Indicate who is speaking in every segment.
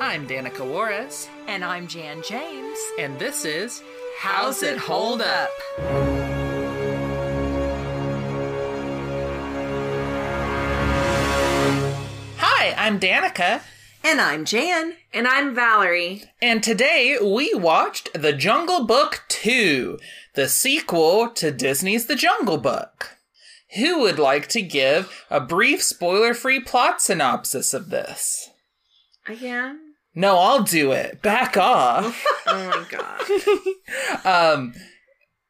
Speaker 1: I'm Danica Juarez,
Speaker 2: And I'm Jan James.
Speaker 1: and this is How's It Hold Up? Hi, I'm Danica,
Speaker 2: And I'm Jan.
Speaker 3: And I'm Valerie.
Speaker 1: and today we watched The Jungle Book 2, the sequel to Disney's The Jungle Book. Who would like to give a brief spoiler free plot synopsis of this?
Speaker 3: Again?
Speaker 1: No, I'll do it. Back off.
Speaker 3: Oh my god.
Speaker 1: um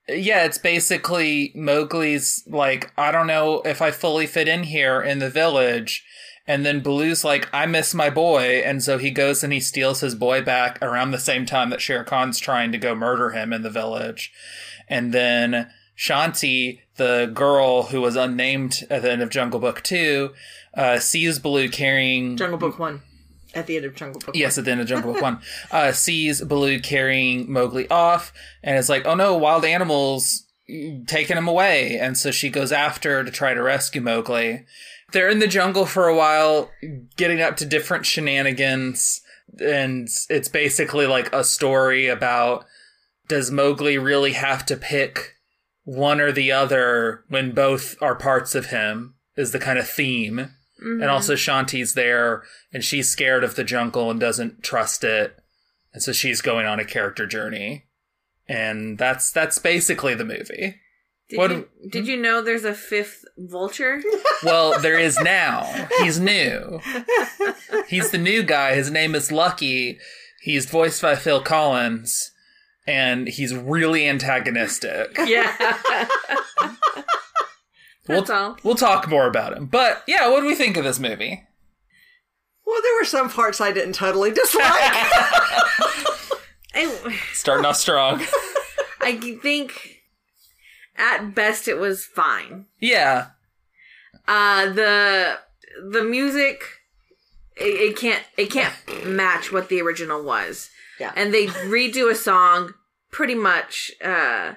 Speaker 1: yeah it's basically mowgli's like i don't know if i fully fit in here in the village and then baloo's like i miss my boy and so he goes and he steals his boy back around the same time that shere khan's trying to go murder him in the village and then shanti the girl who was unnamed at the end of jungle book 2 uh, sees baloo carrying
Speaker 3: Jungle Book 1. At the end of Jungle Book
Speaker 1: Yes, at the end of Jungle Book One, uh, sees Baloo carrying Mowgli off, and is like, "Oh no, wild animals taking him away!" And so she goes after to try to rescue Mowgli. They're in the jungle for a while, getting up to different shenanigans, and it's basically like a story about does Mowgli really have to pick one or the other when both are parts of him? Is the kind of theme.
Speaker 3: Mm-hmm.
Speaker 1: And also Shanti's there and she's scared of the jungle and doesn't trust it. And so she's going on a character journey. And that's that's basically the movie.
Speaker 3: Did,
Speaker 1: What-
Speaker 3: you, did you know there's a fifth vulture?
Speaker 1: Well, there is now. He's new. He's the new guy. His name is Lucky. He's voiced by Phil Collins. And he's really antagonistic.
Speaker 3: yeah.
Speaker 1: We'll,
Speaker 3: That's all.
Speaker 1: we'll talk more about him. But yeah, what do we think of this movie?
Speaker 4: Well, there were some parts I didn't totally dislike.
Speaker 3: I,
Speaker 1: Starting off strong.
Speaker 3: I think at best it was fine.
Speaker 1: Yeah.
Speaker 3: Uh, the the music it, it can't it can't match what the original was.
Speaker 4: Yeah.
Speaker 3: And they redo a song pretty much uh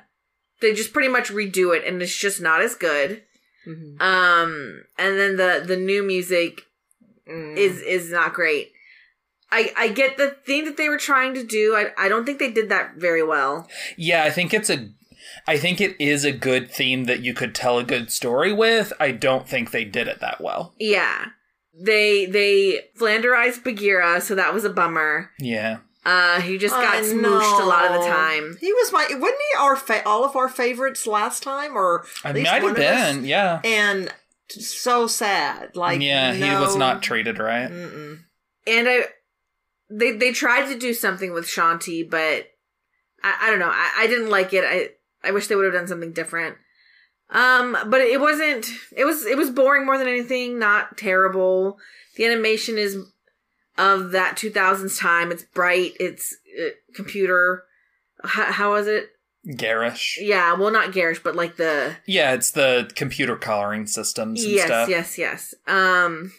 Speaker 3: they just pretty much redo it and it's just not as good.
Speaker 4: Mhm.
Speaker 3: Um and then the the new music
Speaker 4: Mm.
Speaker 3: is is not great. I I get the thing that they were trying to do. I I don't think they did that very well.
Speaker 1: Yeah, I think it's a I think it is a good theme that you could tell a good story with. I don't think they did it that well.
Speaker 3: Yeah. They they flanderized Bagheera, so that was a bummer.
Speaker 1: Yeah.
Speaker 3: Uh he just got
Speaker 4: I
Speaker 3: smooshed a lot of the time.
Speaker 4: He was my wasn't he our fa- all of our favorites last time or
Speaker 1: I
Speaker 4: at
Speaker 1: might
Speaker 4: least
Speaker 1: have
Speaker 4: one of us?
Speaker 1: yeah.
Speaker 4: and so sad. Like
Speaker 1: yeah, he was not treated right.
Speaker 4: Mm-mm.
Speaker 3: And I they they tried to do something with Shanti, but I, I don't know. I, I didn't like it. I I wish they would have done something different. Um, but it wasn't. It was it was boring more than anything. Not terrible. The animation is of that 2000s time. It's bright. It's uh, computer. How, how was it?
Speaker 1: Garish.
Speaker 3: Yeah, well, not garish, but like the
Speaker 1: Yeah, it's the computer coloring systems and
Speaker 3: yes,
Speaker 1: stuff.
Speaker 3: yes, yes. Um,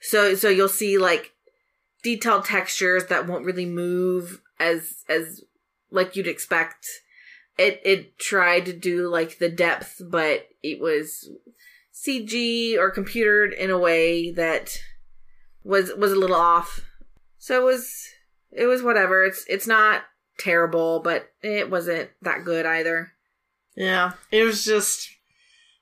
Speaker 3: so so you'll see like detailed textures that won't really move as as like you'd expect. It it tried to do like the depth, but it was CG or computered in a way that was was a little off. So it was it was whatever. It's it's not terrible, but it wasn't that good either.
Speaker 4: Yeah, it was just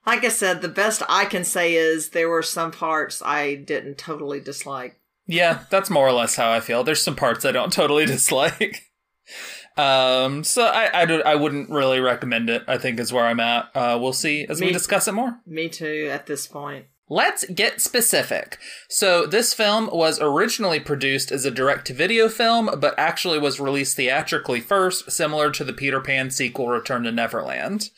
Speaker 4: like I said. The best I can say is there were some parts I didn't totally dislike.
Speaker 1: Yeah, that's more or less how I feel. There's some parts I don't totally dislike. Um, so I, I, don't- I wouldn't really recommend it, I think is where I'm at. Uh, we'll see as we discuss it more.
Speaker 4: Me too. At this point,
Speaker 1: Let's get specific. So, this film was originally produced as a direct to video film, but actually was released theatrically first, similar to the Peter Pan sequel Return to Neverland.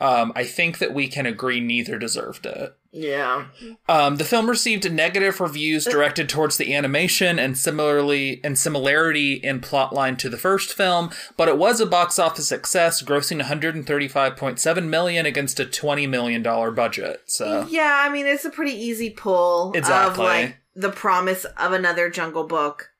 Speaker 1: Um, I think that we can agree neither deserved it.
Speaker 4: Yeah.
Speaker 1: Um, the film received negative reviews directed towards the animation and similarly and similarity in plotline to the first film, but it was a box office success, grossing 135.7 million against a 20 million dollar budget. So
Speaker 3: Yeah, I mean it's a pretty easy pull of like the promise of another Jungle Book,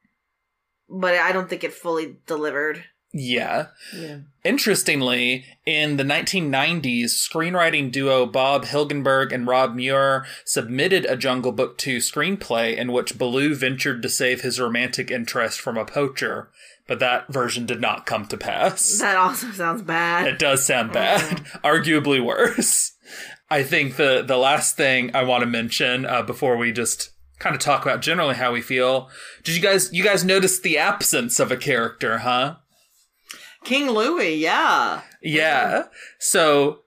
Speaker 3: but I don't think it fully delivered.
Speaker 1: Yeah.
Speaker 4: Yeah.
Speaker 1: Interestingly, in the 1990s, screenwriting duo Bob Hilgenberg and Rob Muir submitted a Jungle Book 2 screenplay in which Baloo ventured to save his romantic interest from a poacher, but that version did not come to pass.
Speaker 3: That also sounds bad.
Speaker 1: It does sound bad, arguably worse. I think the the last thing I want to mention uh, before we just kind of talk about generally how we feel. Did you guys you guys notice the absence of a character, huh?
Speaker 4: King Louis, yeah.
Speaker 1: Yeah. So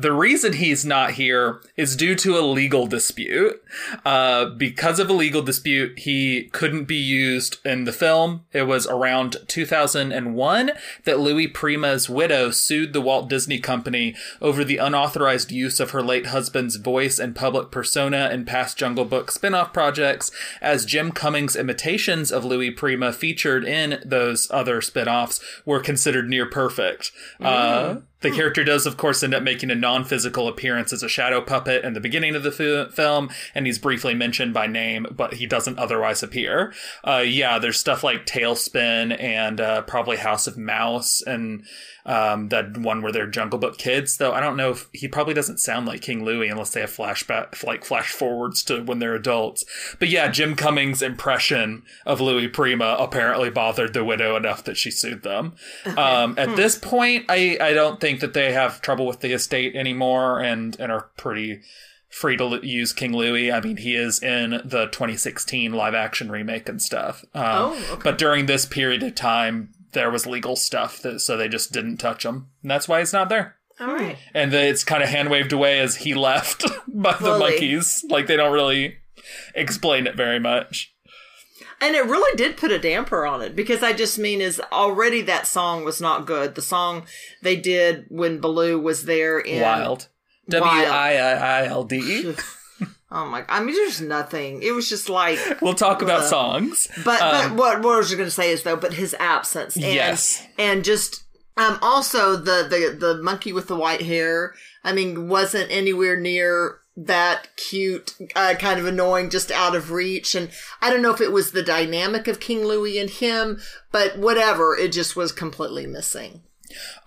Speaker 1: the reason he's not here is due to a legal dispute. Uh, because of a legal dispute, he couldn't be used in the film. It was around 2001 that Louis Prima's widow sued the Walt Disney Company over the unauthorized use of her late husband's voice and public persona in past Jungle Book spin-off projects, as Jim Cummings' imitations of Louis Prima featured in those other spin-offs were considered near perfect. Uh, the character does, of course, end up making a non physical appearance as a shadow puppet in the beginning of the f- film, and he's briefly mentioned by name, but he doesn't otherwise appear. Uh, yeah, there's stuff like TaleSpin and uh, probably House of Mouse and um, that one where they're Jungle Book kids, though I don't know if he probably doesn't sound like King Louis unless they have flashback, like flash forwards to when they're adults. But yeah, Jim Cummings' impression of Louis Prima apparently bothered the widow enough that she sued them. Um, at this point, I, I don't think that they have trouble with the estate anymore and, and are pretty free to use King Louis. I mean, he is in the 2016 live action remake and stuff. Um,
Speaker 3: Oh, okay.
Speaker 1: But during this period of time, there was legal stuff, that, so they just didn't touch him. And that's why he's not there.
Speaker 3: All right. Hmm.
Speaker 1: And the, it's kind of hand waved away as he left by the monkeys. Like, they don't really explain it very much.
Speaker 4: And it really did put a damper on it because I just mean is already that song was not good. The song they did when Baloo was there in
Speaker 1: Wild. W I I I L D.
Speaker 4: Oh my! I mean, there's nothing. It was just like,
Speaker 1: We'll talk about
Speaker 4: Uh,
Speaker 1: songs.
Speaker 4: but
Speaker 1: Um,
Speaker 4: but what what I was going to say is though, but his absence and
Speaker 1: Yes.
Speaker 4: and just um also the the the monkey with the white hair. I mean, wasn't anywhere near that cute, uh, kind of annoying, just out of reach. And I don't know if it was the dynamic of King Louis and him, but whatever, it just was completely missing.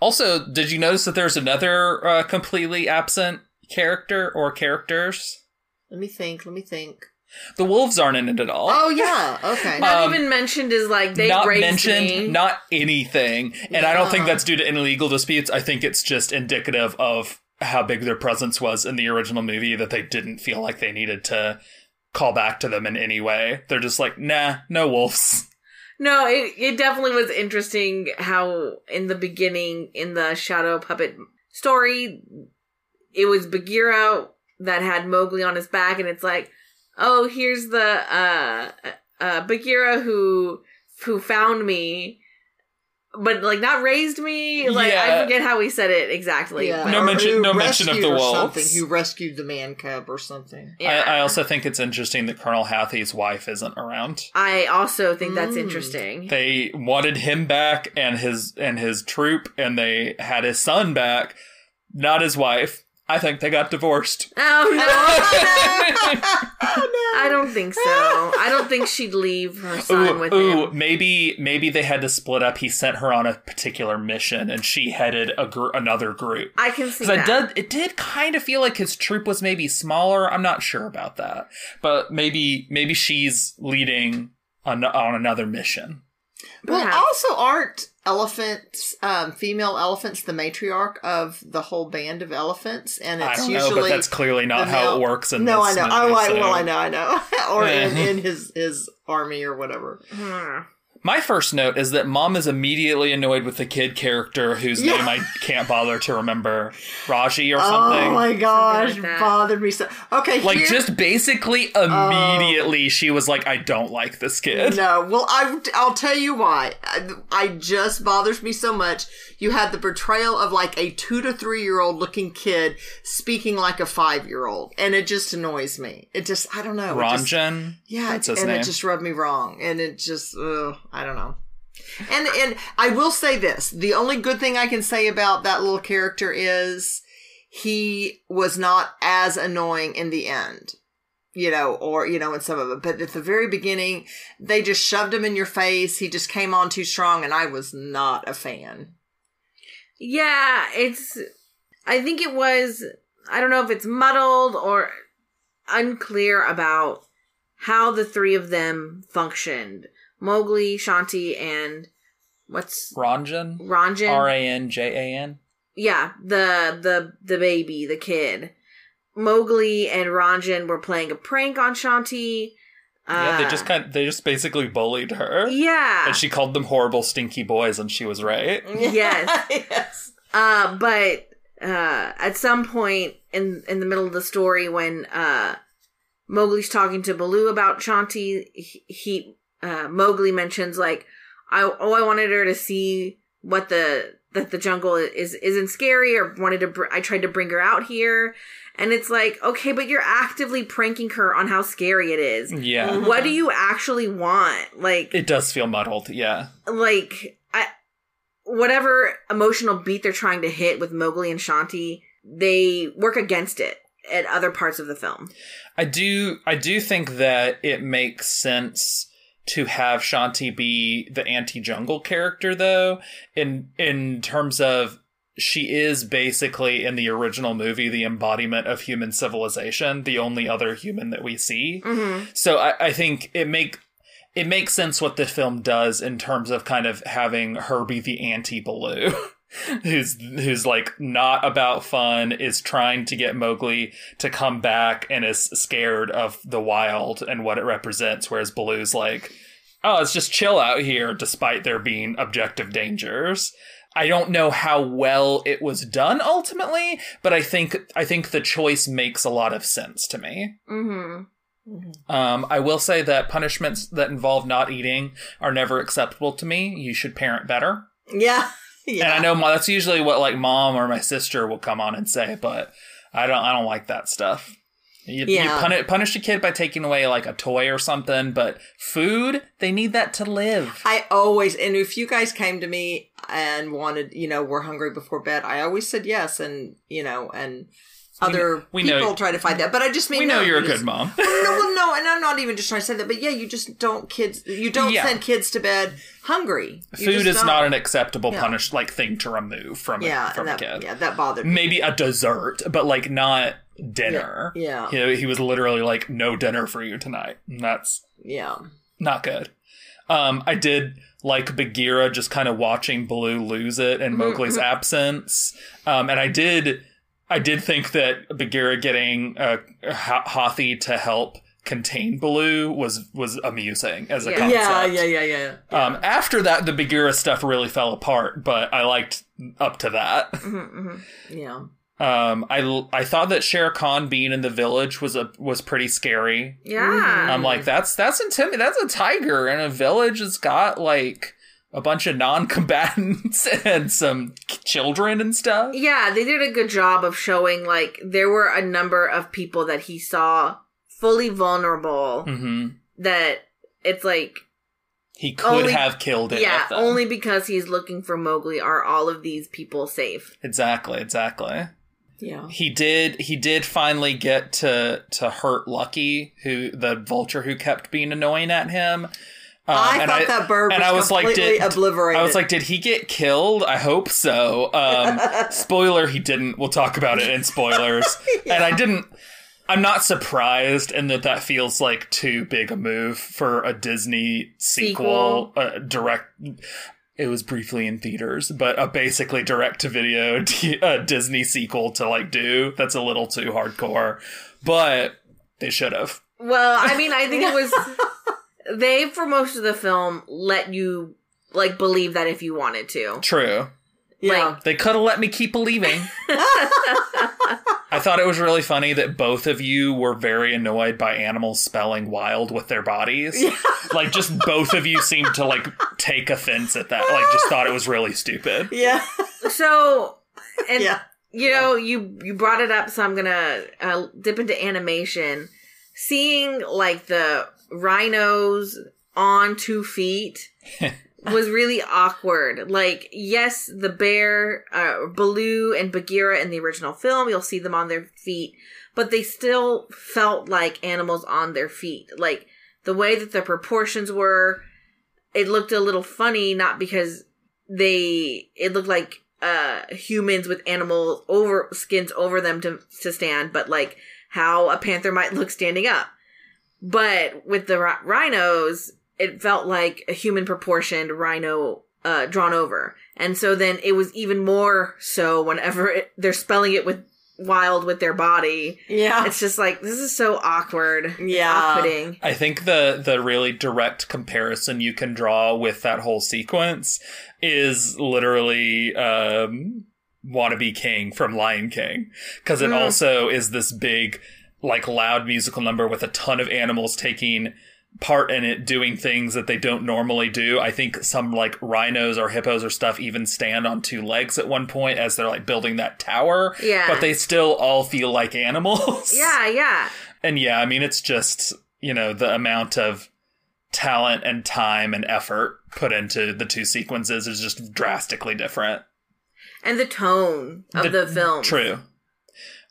Speaker 1: Also, did you notice that there's another uh, completely absent character or characters?
Speaker 4: Let me think. Let me think.
Speaker 1: The wolves aren't in it at all.
Speaker 4: Oh yeah. Okay.
Speaker 3: Not
Speaker 1: Um,
Speaker 3: even mentioned is like they
Speaker 1: not
Speaker 3: raised
Speaker 1: mentioned,
Speaker 3: me.
Speaker 1: not anything. And I don't think that's due to any legal disputes. I think it's just indicative of how big their presence was in the original movie that they didn't feel like they needed to call back to them in any way. They're just like, nah, no wolves.
Speaker 3: No, it, it definitely was interesting how in the beginning in the shadow puppet story, it was Bagheera that had Mowgli on his back, and it's like, oh, here's the uh, uh, Bagheera who who found me, but like not raised me. Like I forget how he said it exactly.
Speaker 4: yeah.
Speaker 3: but-
Speaker 1: No
Speaker 4: Or
Speaker 1: mention- no mention of
Speaker 4: rescued
Speaker 1: the
Speaker 4: or
Speaker 1: wolves.
Speaker 4: Something. Who rescued the man cub or something?
Speaker 3: yeah.
Speaker 1: I, I also think it's interesting that Colonel Hathie's wife isn't around.
Speaker 3: I also think that's
Speaker 4: Mm.
Speaker 3: interesting.
Speaker 1: They wanted him back and his and his troop, and they had his son back, not his wife. I think they got divorced.
Speaker 3: Oh no!
Speaker 4: oh no!
Speaker 3: I don't think so. I don't think she'd leave her son
Speaker 1: Ooh,
Speaker 3: with
Speaker 1: ooh,
Speaker 3: him.
Speaker 1: maybe maybe they had to split up. He sent her on a particular mission, and she headed a gr- another group.
Speaker 3: I can see that.
Speaker 1: Did, it did kind of feel like his troop was maybe smaller. I'm not sure about that, but maybe maybe she's leading on on another mission.
Speaker 4: Well, also aren't elephants, um, female elephants, the matriarch of the whole band of elephants, and
Speaker 1: I
Speaker 4: it's
Speaker 1: don't know,
Speaker 4: usually
Speaker 1: but that's clearly not how
Speaker 4: male-
Speaker 1: it works in
Speaker 4: no, I know.
Speaker 1: movie,
Speaker 4: oh, I,
Speaker 1: so-
Speaker 4: well, I know, I know, or in, in his his army or whatever.
Speaker 3: Hmm.
Speaker 1: My first note is that mom is immediately annoyed with the kid character whose
Speaker 4: Yeah.
Speaker 1: name I can't bother to remember, Raji or oh something.
Speaker 4: Oh my gosh,
Speaker 3: Something like
Speaker 4: bothered me so. Okay,
Speaker 1: like
Speaker 4: here-
Speaker 1: just basically immediately oh. she was like i don't like this kid
Speaker 4: No, well, I, I'll tell you why. I, I just bothers me so much. You had the portrayal of like a two to three year old looking kid speaking like a five year old, and it just annoys me. It just, I don't know.
Speaker 1: ranjan
Speaker 4: yeah,
Speaker 1: that's his
Speaker 4: and
Speaker 1: name
Speaker 4: it just rubbed me wrong, and it just, ugh, I don't know. And and I will say this: the only good thing I can say about that little character is he was not as annoying in the end. you know, or, you know, in some of it. But at the very beginning, they just shoved him in your face. He just came on too strong, and I was not a fan.
Speaker 3: Yeah, it's. I think it was. I don't know if it's muddled or unclear about how the three of them functioned Mowgli, Shanti, and what's
Speaker 1: Ranjan?
Speaker 3: Ranjan?
Speaker 1: R A N J A N?
Speaker 3: yeah, the the the baby, the kid. Mowgli and Ranjan were playing a prank on Shanti.
Speaker 1: Yeah, they
Speaker 3: Uh,
Speaker 1: just kind they just basically bullied her.
Speaker 3: yeah,
Speaker 1: And she called them horrible stinky boys and she was right.
Speaker 3: Yes.
Speaker 4: yes.
Speaker 3: Uh, but uh, at some point in in the middle of the story, when uh, Mowgli's talking to Baloo about Shanti, he, he uh, Mowgli mentions like, "I oh, I wanted her to see what the that the jungle is isn't scary, or wanted to. Br- I tried to bring her out here." And it's like, okay, but you're actively pranking her on how scary it is.
Speaker 1: Yeah.
Speaker 3: What do you actually want? Like,
Speaker 1: It does feel muddled, yeah.
Speaker 3: like I whatever emotional beat they're trying to hit with Mowgli and Shanti, they work against it at other parts of the film.
Speaker 1: I do I do think that it makes sense to have Shanti be the anti-jungle character though in in terms of she is basically in the original movie the embodiment of human civilization, the only other human that we see.
Speaker 3: Mm-hmm.
Speaker 1: So I, I think it make it makes sense what the film does in terms of kind of having her be the anti Baloo. who's who's like not about fun is trying to get Mowgli to come back and is scared of the wild and what it represents whereas Baloo's like oh it's just chill out here despite there being objective dangers I don't know how well it was done ultimately but I think I think the choice makes a lot of sense to me
Speaker 3: Mm-hmm.
Speaker 1: um, I will say that punishments that involve not eating are never acceptable to me. You should parent better.
Speaker 4: Yeah. Yeah.
Speaker 1: And I know mo- that's usually what like mom or my sister will come on and say, but I don't. I don't like that stuff. You, you
Speaker 4: Yeah.
Speaker 1: punish, punish a kid by taking away like a toy or something, but food they need that to live.
Speaker 4: I always, and if you guys came to me and wanted, you know, were hungry before bed, I always said yes, and you know, and other
Speaker 1: we know-
Speaker 4: people try to find that. But I just mean
Speaker 1: we know
Speaker 4: no,
Speaker 1: you're a good mom.
Speaker 4: no, well, no, and I'm not even just trying to say that, but yeah, you just don't kids, you don't
Speaker 1: Yeah.
Speaker 4: send kids to bed hungry. You
Speaker 1: food is
Speaker 4: don't.
Speaker 1: not an acceptable
Speaker 4: Yeah.
Speaker 1: punish like thing to remove from
Speaker 4: yeah,
Speaker 1: a, from
Speaker 4: and
Speaker 1: a kid.
Speaker 4: yeah, that bothered me.
Speaker 1: Maybe a dessert, but like not dinner.
Speaker 4: Yeah, yeah.
Speaker 1: You know, he was literally like, "No dinner for you tonight." And that's
Speaker 4: Yeah,
Speaker 1: not good. Um, I did like Bagheera just kind of watching Baloo lose it in Mowgli's absence. Um, and I did, I did think that Bagheera getting uh, Hathi to help contain Baloo was was amusing as a
Speaker 3: Yeah.
Speaker 1: concept.
Speaker 4: yeah, yeah, yeah, yeah. yeah.
Speaker 1: Um, after that, the Bagheera stuff really fell apart, but I liked up to that.
Speaker 4: yeah.
Speaker 1: Um, I I thought that Shere Khan being in the village was a was pretty scary.
Speaker 3: Yeah.
Speaker 1: I'm like, that's that's intimidating. That's a tiger in a village. It's got like a bunch of non-combatants and some children and stuff.
Speaker 3: yeah, they did a good job of showing like there were a number of people that he saw fully vulnerable
Speaker 1: hmm
Speaker 3: that it's like
Speaker 1: He could
Speaker 3: Only-
Speaker 1: have killed it.
Speaker 3: yeah, only because he's looking for Mowgli are all of these people safe.
Speaker 1: exactly, exactly.
Speaker 4: Yeah.
Speaker 1: He did. He did finally get to to hurt Lucky, who the vulture who kept being annoying at him. Um,
Speaker 4: I
Speaker 1: and
Speaker 4: thought that bird
Speaker 1: and
Speaker 4: was
Speaker 1: I was like,
Speaker 4: completely
Speaker 1: did,
Speaker 4: obliterated.
Speaker 1: I was like, did he get killed? I hope so. Um, spoiler, he didn't. We'll talk about it in spoilers. And I didn't. I'm not surprised in that that feels like too big a move for a Disney sequel, Uh, direct. It was briefly in theaters, but a basically direct to video d- uh, Disney sequel to like do. That's a little too hardcore, but they should have.
Speaker 3: Well, I mean, I think it was they for most of the film let you like believe that if you wanted to.
Speaker 1: True.
Speaker 4: yeah.
Speaker 3: like-
Speaker 1: They could have let me keep believing. I thought it was really funny that both of you were very annoyed by animals spelling wild with their bodies. Yeah. Like just both of you seemed to like take offense at that. Like just thought it was really stupid.
Speaker 4: yeah.
Speaker 3: So, and
Speaker 4: yeah.
Speaker 3: you know, you you brought it up, so I'm gonna uh, dip into animation. Seeing like the rhinos on two feet was really awkward. Like, yes, the bear, uh, Baloo and Bagheera in the original film, you'll see them on their feet, but they still felt like animals on their feet. Like, the way that the proportions were, it looked a little funny, not because they, it looked like, uh, humans with animal over, skins over them to, to stand, but like how a panther might look standing up. But with the ri- rhinos, it felt like a human proportioned rhino uh, drawn over. And so then it was even more so whenever it, they're spelling it with wild with their body.
Speaker 4: Yeah.
Speaker 3: It's just like, this is so awkward.
Speaker 4: Yeah.
Speaker 3: Off putting.
Speaker 1: I think the the really direct comparison you can draw with that whole sequence is literally um Wannabe King from Lion King because it also is this big like loud musical number with a ton of animals taking part in it doing things that they don't normally do. I think some like rhinos or hippos or stuff even stand on two legs at one point as they're like building that tower.
Speaker 3: Yeah.
Speaker 1: But they still all feel like animals.
Speaker 3: Yeah, yeah.
Speaker 1: And yeah, I mean, it's just, you know, the amount of talent and time and effort put into the two sequences is just drastically different.
Speaker 3: And the tone of the, film.
Speaker 1: True.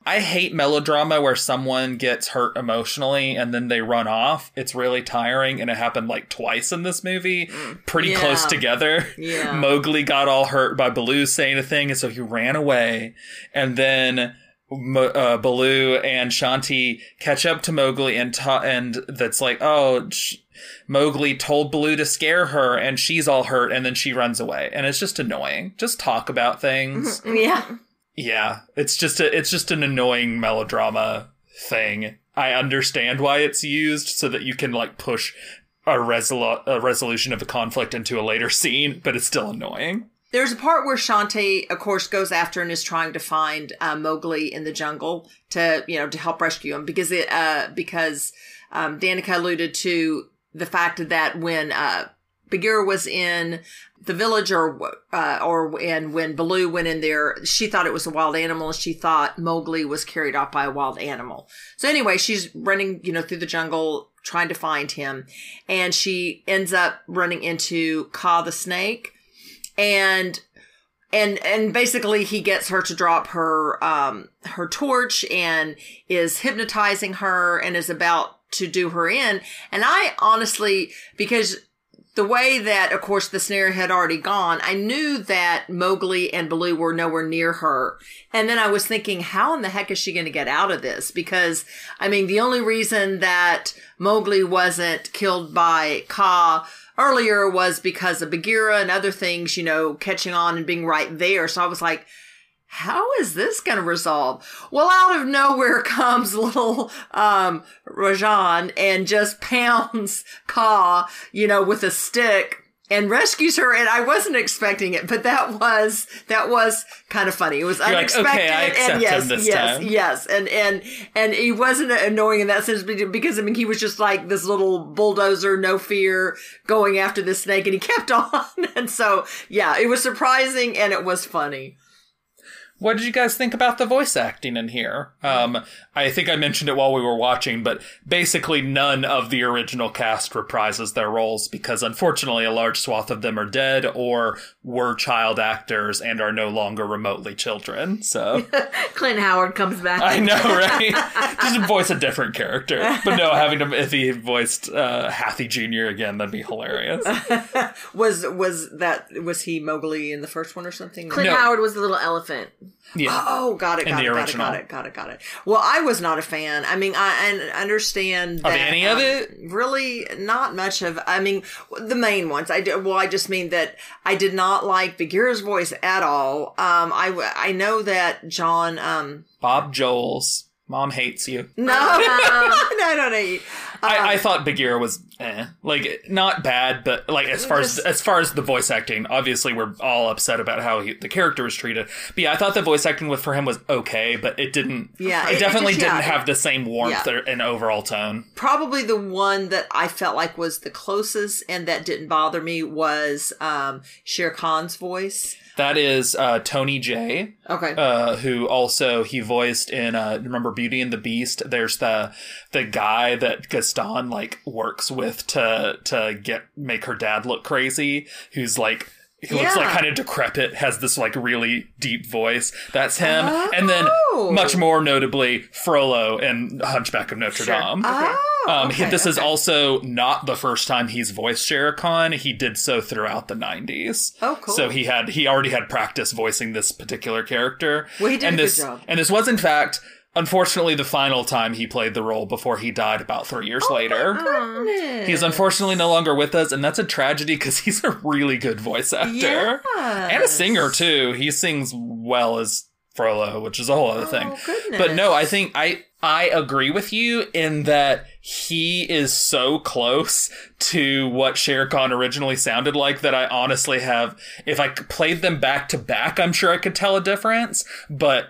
Speaker 1: I hate melodrama where someone gets hurt emotionally and then they run off. It's really tiring, and it happened like twice in this movie, pretty
Speaker 4: Yeah.
Speaker 1: close together.
Speaker 4: Yeah.
Speaker 1: Mowgli got all hurt by Baloo saying a thing, and so he ran away. And then uh, Baloo and Shanti catch up to Mowgli, and ta- and that's like, oh, sh- Mowgli told Baloo to scare her, and she's all hurt, and then she runs away, and it's just annoying. Just talk about things.
Speaker 4: Yeah.
Speaker 1: Yeah, it's just a it's just an annoying melodrama thing. I understand why it's used so that you can like push a, resolu- a resolution of a conflict into a later scene, but it's still annoying.
Speaker 4: There's a part where Shanti, of course, goes after and is trying to find uh, Mowgli in the jungle to, you know, to help rescue him because it, uh, because um, Danica alluded to the fact that when uh, Bagheera was in the village, or uh, or and when Baloo went in there, she thought it was a wild animal, she thought Mowgli was carried off by a wild animal. So anyway, she's running, you know, through the jungle trying to find him, and she ends up running into Kaa the snake. And and and basically he gets her to drop her um her torch and is hypnotizing her and is about to do her in. And i honestly because the way that of course the snare had already gone i knew that mowgli and baloo were nowhere near her and then i was thinking how in the heck is she going to get out of this because i mean the only reason that mowgli wasn't killed by kaa earlier was because of Bagheera and other things, you know, catching on and being right there. So I was like, how is this going to resolve? Well, out of nowhere comes little um Rajan and just pounds Kaa, you know, with a stick and rescues her and I wasn't expecting it, but that was that was kind of funny. It was
Speaker 1: like, okay,
Speaker 4: unexpected
Speaker 1: I accept
Speaker 4: and yes,
Speaker 1: him this
Speaker 4: yes,
Speaker 1: time.
Speaker 4: yes. And and and he wasn't annoying in that sense because I mean he was just like this little bulldozer, no fear, going after the snake and he kept on. And so yeah, it was surprising and it was funny.
Speaker 1: What did you guys think about the voice acting in here? Um, I think I mentioned it while we were watching, but basically none of the original cast reprises their roles because unfortunately a large swath of them are dead or were child actors and are no longer remotely children. So
Speaker 3: Clint Howard comes back.
Speaker 1: I know, right? Just voice a different character. But no, having him if he voiced uh, Hathi Jr. again, that'd be hilarious.
Speaker 4: Was was that was he Mowgli in the first one or something?
Speaker 3: Clint
Speaker 1: No.
Speaker 3: Howard was the little elephant.
Speaker 1: Yeah.
Speaker 4: Oh, got it, got it, got it, got it, got it, got it. Well, I was not a fan. I mean, I, I understand
Speaker 1: Of
Speaker 4: that,
Speaker 1: any of
Speaker 4: um,
Speaker 1: it?
Speaker 4: Really, not much of. I mean, the main ones. I did. Well, I just mean that I did not like Bagheera's voice at all. Um, I I know that John. Um,
Speaker 1: Bob Joel's mom hates you.
Speaker 4: no, no, no, no.
Speaker 1: I, I thought Bagheera was eh. like not bad, but like as far as
Speaker 4: Just-
Speaker 1: as far as the voice acting, obviously we're all upset about how he, the character was treated. But yeah, I thought the voice acting with for him was okay, but it didn't.
Speaker 4: Yeah,
Speaker 1: it,
Speaker 4: it- it
Speaker 1: definitely
Speaker 4: just- yeah,
Speaker 1: didn't have the same warmth
Speaker 4: yeah.
Speaker 1: or, and overall tone.
Speaker 4: Probably the one that I felt like was the closest and that didn't bother me was um, Shere Khan's voice.
Speaker 1: That is uh, Tony Jay
Speaker 4: Okay.
Speaker 1: uh, who also he voiced in uh, remember Beauty and the Beast. There's the the guy that Gaston like works with to to get make her dad look crazy, who's like he looks like kind of decrepit, has this like really deep voice. That's him. And then
Speaker 4: Oh.
Speaker 1: much more notably Frollo and Hunchback of Notre
Speaker 3: Sure.
Speaker 1: Dame.
Speaker 4: Oh,
Speaker 1: Um,
Speaker 4: okay,
Speaker 1: this is also not the first time he's voiced Shere Khan. He did so throughout the 90s.
Speaker 4: Oh, cool.
Speaker 1: So he had he already had practice voicing this particular character.
Speaker 4: Well, he did
Speaker 1: and
Speaker 4: a good job.
Speaker 1: And this was in fact, unfortunately, the final time he played the role before he died about three years
Speaker 4: Oh
Speaker 1: later. He's unfortunately no longer with us, and that's a tragedy because he's a really good voice actor
Speaker 4: Yes.
Speaker 1: and a singer too. He sings well as Frollo, which is a whole other thing.
Speaker 4: Oh, goodness.
Speaker 1: But no, I think I I agree with you in that he is so close to what Shere Khan originally sounded like that I honestly have if I played them back to back, I'm sure I could tell a difference, but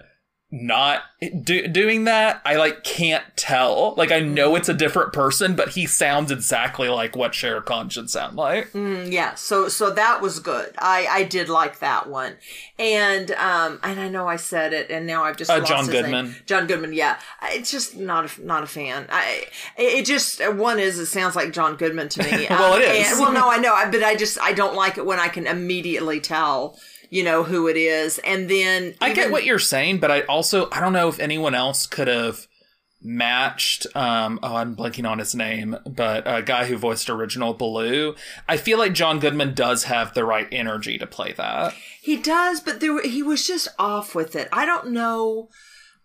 Speaker 1: not do, doing that i like can't tell like i know it's a different person but he sounds exactly like what Shere Khan should sound like
Speaker 4: Mm, yeah, so so that was good. I I did like that one, and um and I know I said it, and now I've just
Speaker 1: Uh, John
Speaker 4: his name.
Speaker 1: Goodman.
Speaker 4: John Goodman, yeah. It's just not a, not a fan. I it just one is it sounds like John Goodman to me.
Speaker 1: Well,
Speaker 4: Um,
Speaker 1: it is.
Speaker 4: and- well, no, I know, but I just I don't like it when I can immediately tell you know who it is, and then
Speaker 1: I get what you're saying, but I also I don't know if anyone else could have matched um oh I'm blanking on his name, but a guy who voiced original Baloo. I feel like John Goodman does have the right energy to play that.
Speaker 4: He does, but there he was just off with it. I don't know.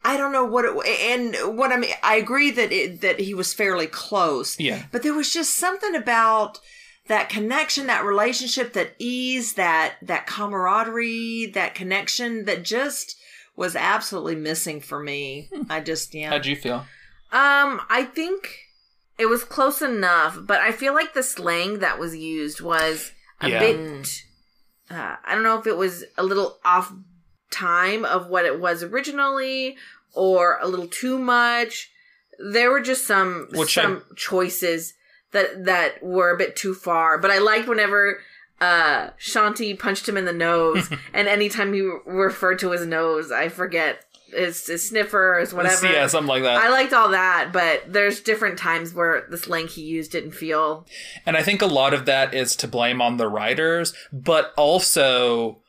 Speaker 4: I don't know what it and what I mean. I agree that it, that he was fairly close.
Speaker 1: Yeah.
Speaker 4: but there was just something about that connection, that relationship, that ease, that that camaraderie, that connection that just was absolutely missing for me. I just yeah.
Speaker 1: How'd you feel?
Speaker 3: Um, I think it was close enough, but I feel like the slang that was used was a
Speaker 1: Yeah.
Speaker 3: bit. Uh, I don't know if it was a little off time of what it was originally, or a little too much. There were just some
Speaker 1: Which I-
Speaker 3: some choices that that were a bit too far. But I liked whenever uh Shanti punched him in the nose, and anytime he referred to his nose, I forget his, his sniffer, his whatever.
Speaker 1: Yeah, something like that.
Speaker 3: I liked all that, but there's different times where the slang he used didn't feel.
Speaker 1: And I think a lot of that is to blame on the writers, but also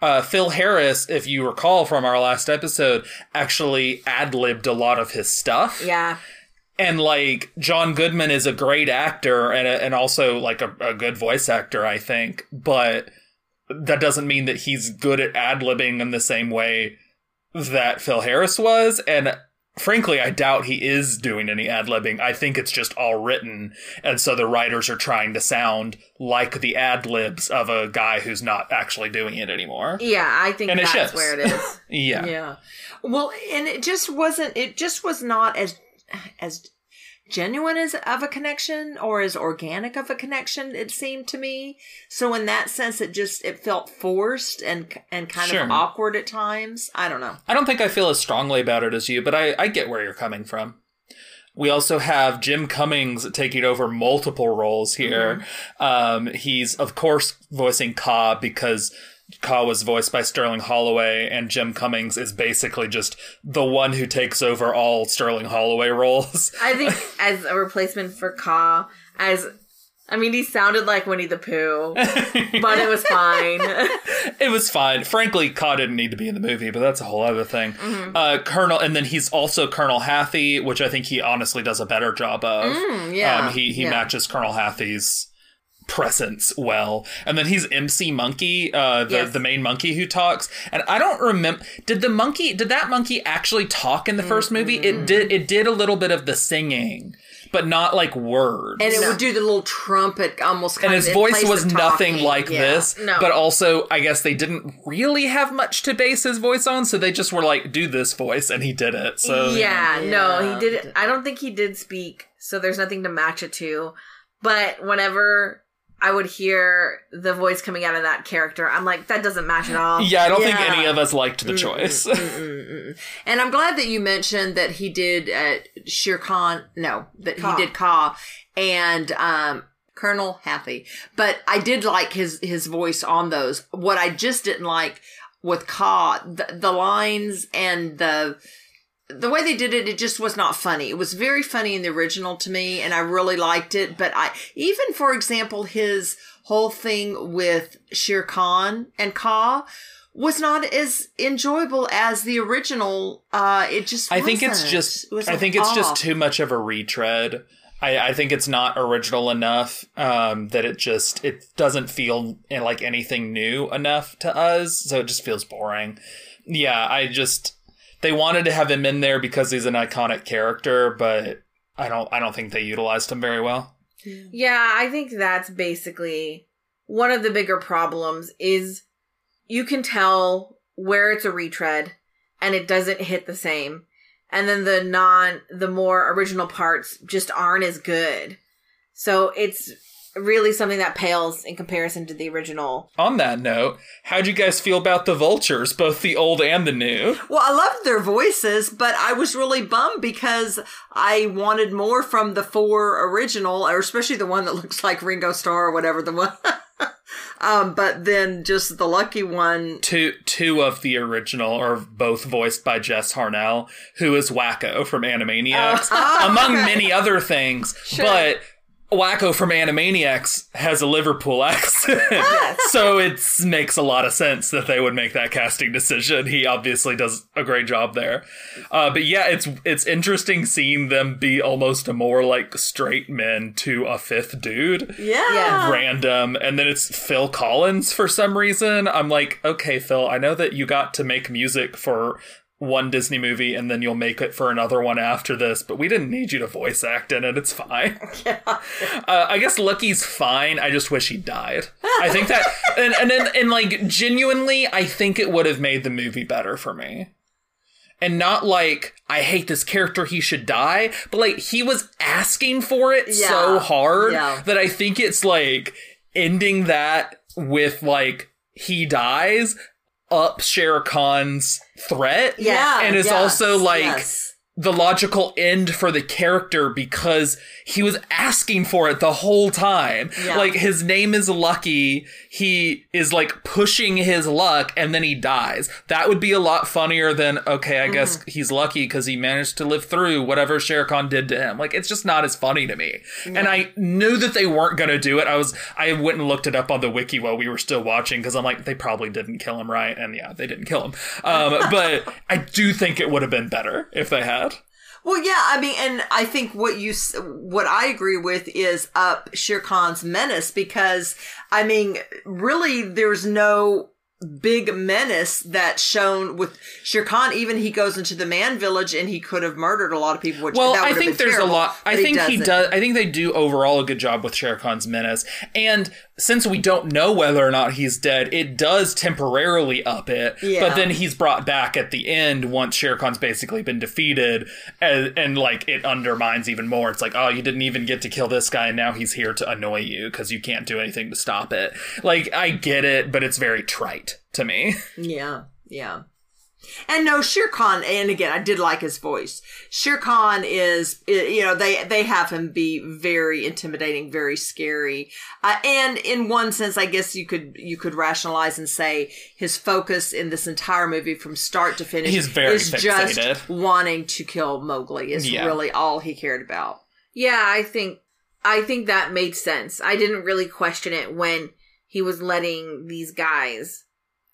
Speaker 1: uh, Phil Harris, if you recall from our last episode, actually ad libbed a lot of his stuff.
Speaker 3: Yeah.
Speaker 1: And like John Goodman is a great actor and a, and also like a, a good voice actor, I think. But that doesn't mean that he's good at ad libbing in the same way that Phil Harris was. And frankly, I doubt he is doing any ad libbing. I think it's just all written. And so the writers are trying to sound like the ad libs of a guy who's not actually doing it anymore.
Speaker 3: Yeah, I think
Speaker 1: And it
Speaker 3: that's
Speaker 1: ships.
Speaker 3: where it is.
Speaker 1: Yeah.
Speaker 4: Yeah. Well, and it just wasn't. It just was not as as genuine as of a connection or as organic of a connection. It seemed to me. So in that sense, it just it felt forced and and kind
Speaker 1: Sure.
Speaker 4: of awkward at times. I don't know.
Speaker 1: I don't think I feel as strongly about it as you, but I, I get where you're coming from. We also have Jim Cummings taking over multiple roles here. Um, he's, of course, voicing Kaa because Kaa was voiced by Sterling Holloway, and Jim Cummings is basically just the one who takes over all Sterling Holloway roles.
Speaker 3: I think as a replacement for Kaa, as I mean, he sounded like Winnie the Pooh, but it was fine.
Speaker 1: it was fine. Frankly, Kaa didn't need to be in the movie, but that's a whole other thing. Uh, Colonel, and then he's also Colonel Hathi, which I think he honestly does a better job of.
Speaker 4: Mm, yeah,
Speaker 1: um, he he
Speaker 4: yeah.
Speaker 1: matches Colonel Hathi's presence well, and then he's MC Monkey, uh, the
Speaker 3: Yes.
Speaker 1: the main monkey who talks. And I don't remember did the monkey did that monkey actually talk in the first movie? It did. It did a little bit of the singing, but not like words.
Speaker 4: And it
Speaker 3: No.
Speaker 4: would do the little trumpet almost. Kind
Speaker 1: and his
Speaker 4: in
Speaker 1: voice was nothing like
Speaker 4: Yeah.
Speaker 1: this.
Speaker 3: No.
Speaker 1: But also, I guess they didn't really have much to base his voice on, so they just were like, "Do this voice," and he did it. So
Speaker 3: yeah, no, he did. I don't think he did speak, so there's nothing to match it to. But whenever I would hear the voice coming out of that character, I'm like, that doesn't match at all.
Speaker 1: Yeah, I don't think any of us liked the choice.
Speaker 4: And I'm glad that you mentioned that he did uh, Shere Khan. No, that
Speaker 3: Kaa.
Speaker 4: he did Kaa and um, Colonel Happy. But I did like his his voice on those. What I just didn't like with Kaa, the, the lines and the the way they did it, it just was not funny. It was very funny in the original to me, and I really liked it. But I, even for example, his whole thing with Shere Khan and Kaa was not as enjoyable as the original. Uh, it just,
Speaker 1: I think it's just
Speaker 4: It
Speaker 1: I think it's
Speaker 4: off.
Speaker 1: just too much of a retread. I, I think it's not original enough um, that it just it doesn't feel eh, like anything new enough to us, so it just feels boring. Yeah, I just they wanted to have him in there because he's an iconic character, but I don't I don't think they utilized him very well.
Speaker 3: Yeah, I think that's basically one of the bigger problems is you can tell where it's a retread and it doesn't hit the same. And then the non the more original parts just aren't as good. So it's really something that pales in comparison to the original.
Speaker 1: On that note, how'd you guys feel about the vultures, both the old and the new?
Speaker 4: Well, I loved their voices, but I was really bummed because I wanted more from the four original, or especially the one that looks like Ringo Starr or whatever the one. um, but then just the lucky one.
Speaker 1: Two two of the original are both voiced by Jess Harnell, who is Wakko from Animaniacs, among many other things. But Wakko from Animaniacs has a Liverpool accent, so it makes a lot of sense that they would make that casting decision. He obviously does a great job there. Uh, but yeah, it's it's interesting seeing them be almost a more like straight men to a fifth dude
Speaker 4: Yeah.
Speaker 3: Yeah.
Speaker 1: random and then it's Phil Collins for some reason. I'm like, okay, Phil, I know that you got to make music for one Disney movie and then you'll make it for another one after this, but we didn't need you to voice act in it. It's fine. uh, I guess Lucky's fine. I just wish he died. I think that, and, and then, and like, genuinely, I think it would have made the movie better for me. And not like, I hate this character, he should die, but like, he was asking for it so hard
Speaker 4: Yeah.
Speaker 1: that I think it's like ending that with like, he dies up Shere Khan's threat.
Speaker 3: Yeah,
Speaker 1: And it's
Speaker 4: yes,
Speaker 1: also like,
Speaker 4: yes.
Speaker 1: the logical end for the character because he was asking for it the whole time.
Speaker 4: Yeah.
Speaker 1: Like his name is Lucky. He is like pushing his luck and then he dies. That would be a lot funnier than, okay, I guess
Speaker 4: Mm-hmm.
Speaker 1: he's lucky because he managed to live through whatever Shere Khan did to him. Like it's just not as funny to me. And I knew that they weren't going to do it. I was, I went and looked it up on the wiki while we were still watching because I'm like, they probably didn't kill him, right? And yeah, they didn't kill him. Um, but I do think it would have been better if they had.
Speaker 4: Well, yeah, I mean, and I think what you, what I agree with is up Shere Khan's menace because, I mean, really, there's no big menace that's shown with Shere Khan. Even he goes into the man village and he could have murdered a lot of people. Which
Speaker 1: Well,
Speaker 4: that
Speaker 1: I think there's
Speaker 4: terrible,
Speaker 1: a lot. I think he
Speaker 4: doesn't.
Speaker 1: does. I think they do overall a good job with Shere Khan's menace. And since we don't know whether or not he's dead, it does temporarily up it.
Speaker 4: Yeah.
Speaker 1: But then he's brought back at the end once Shere Khan's basically been defeated, and, and like it undermines even more. It's like, oh, you didn't even get to kill this guy, and now he's here to annoy you because you can't do anything to stop it. Like I get it, but it's very trite to me.
Speaker 4: Yeah, yeah. And no, Shere Khan, and again, I did like his voice. Shere Khan is, you know, they they have him be very intimidating, very scary, uh, and in one sense, I guess you could you could rationalize and say his focus in this entire movie, from start to finish,
Speaker 1: He's very
Speaker 4: is just wanting to kill Mowgli. Is
Speaker 1: Yeah.
Speaker 4: really all he cared about.
Speaker 3: Yeah, I think I think that made sense. I didn't really question it when he was letting these guys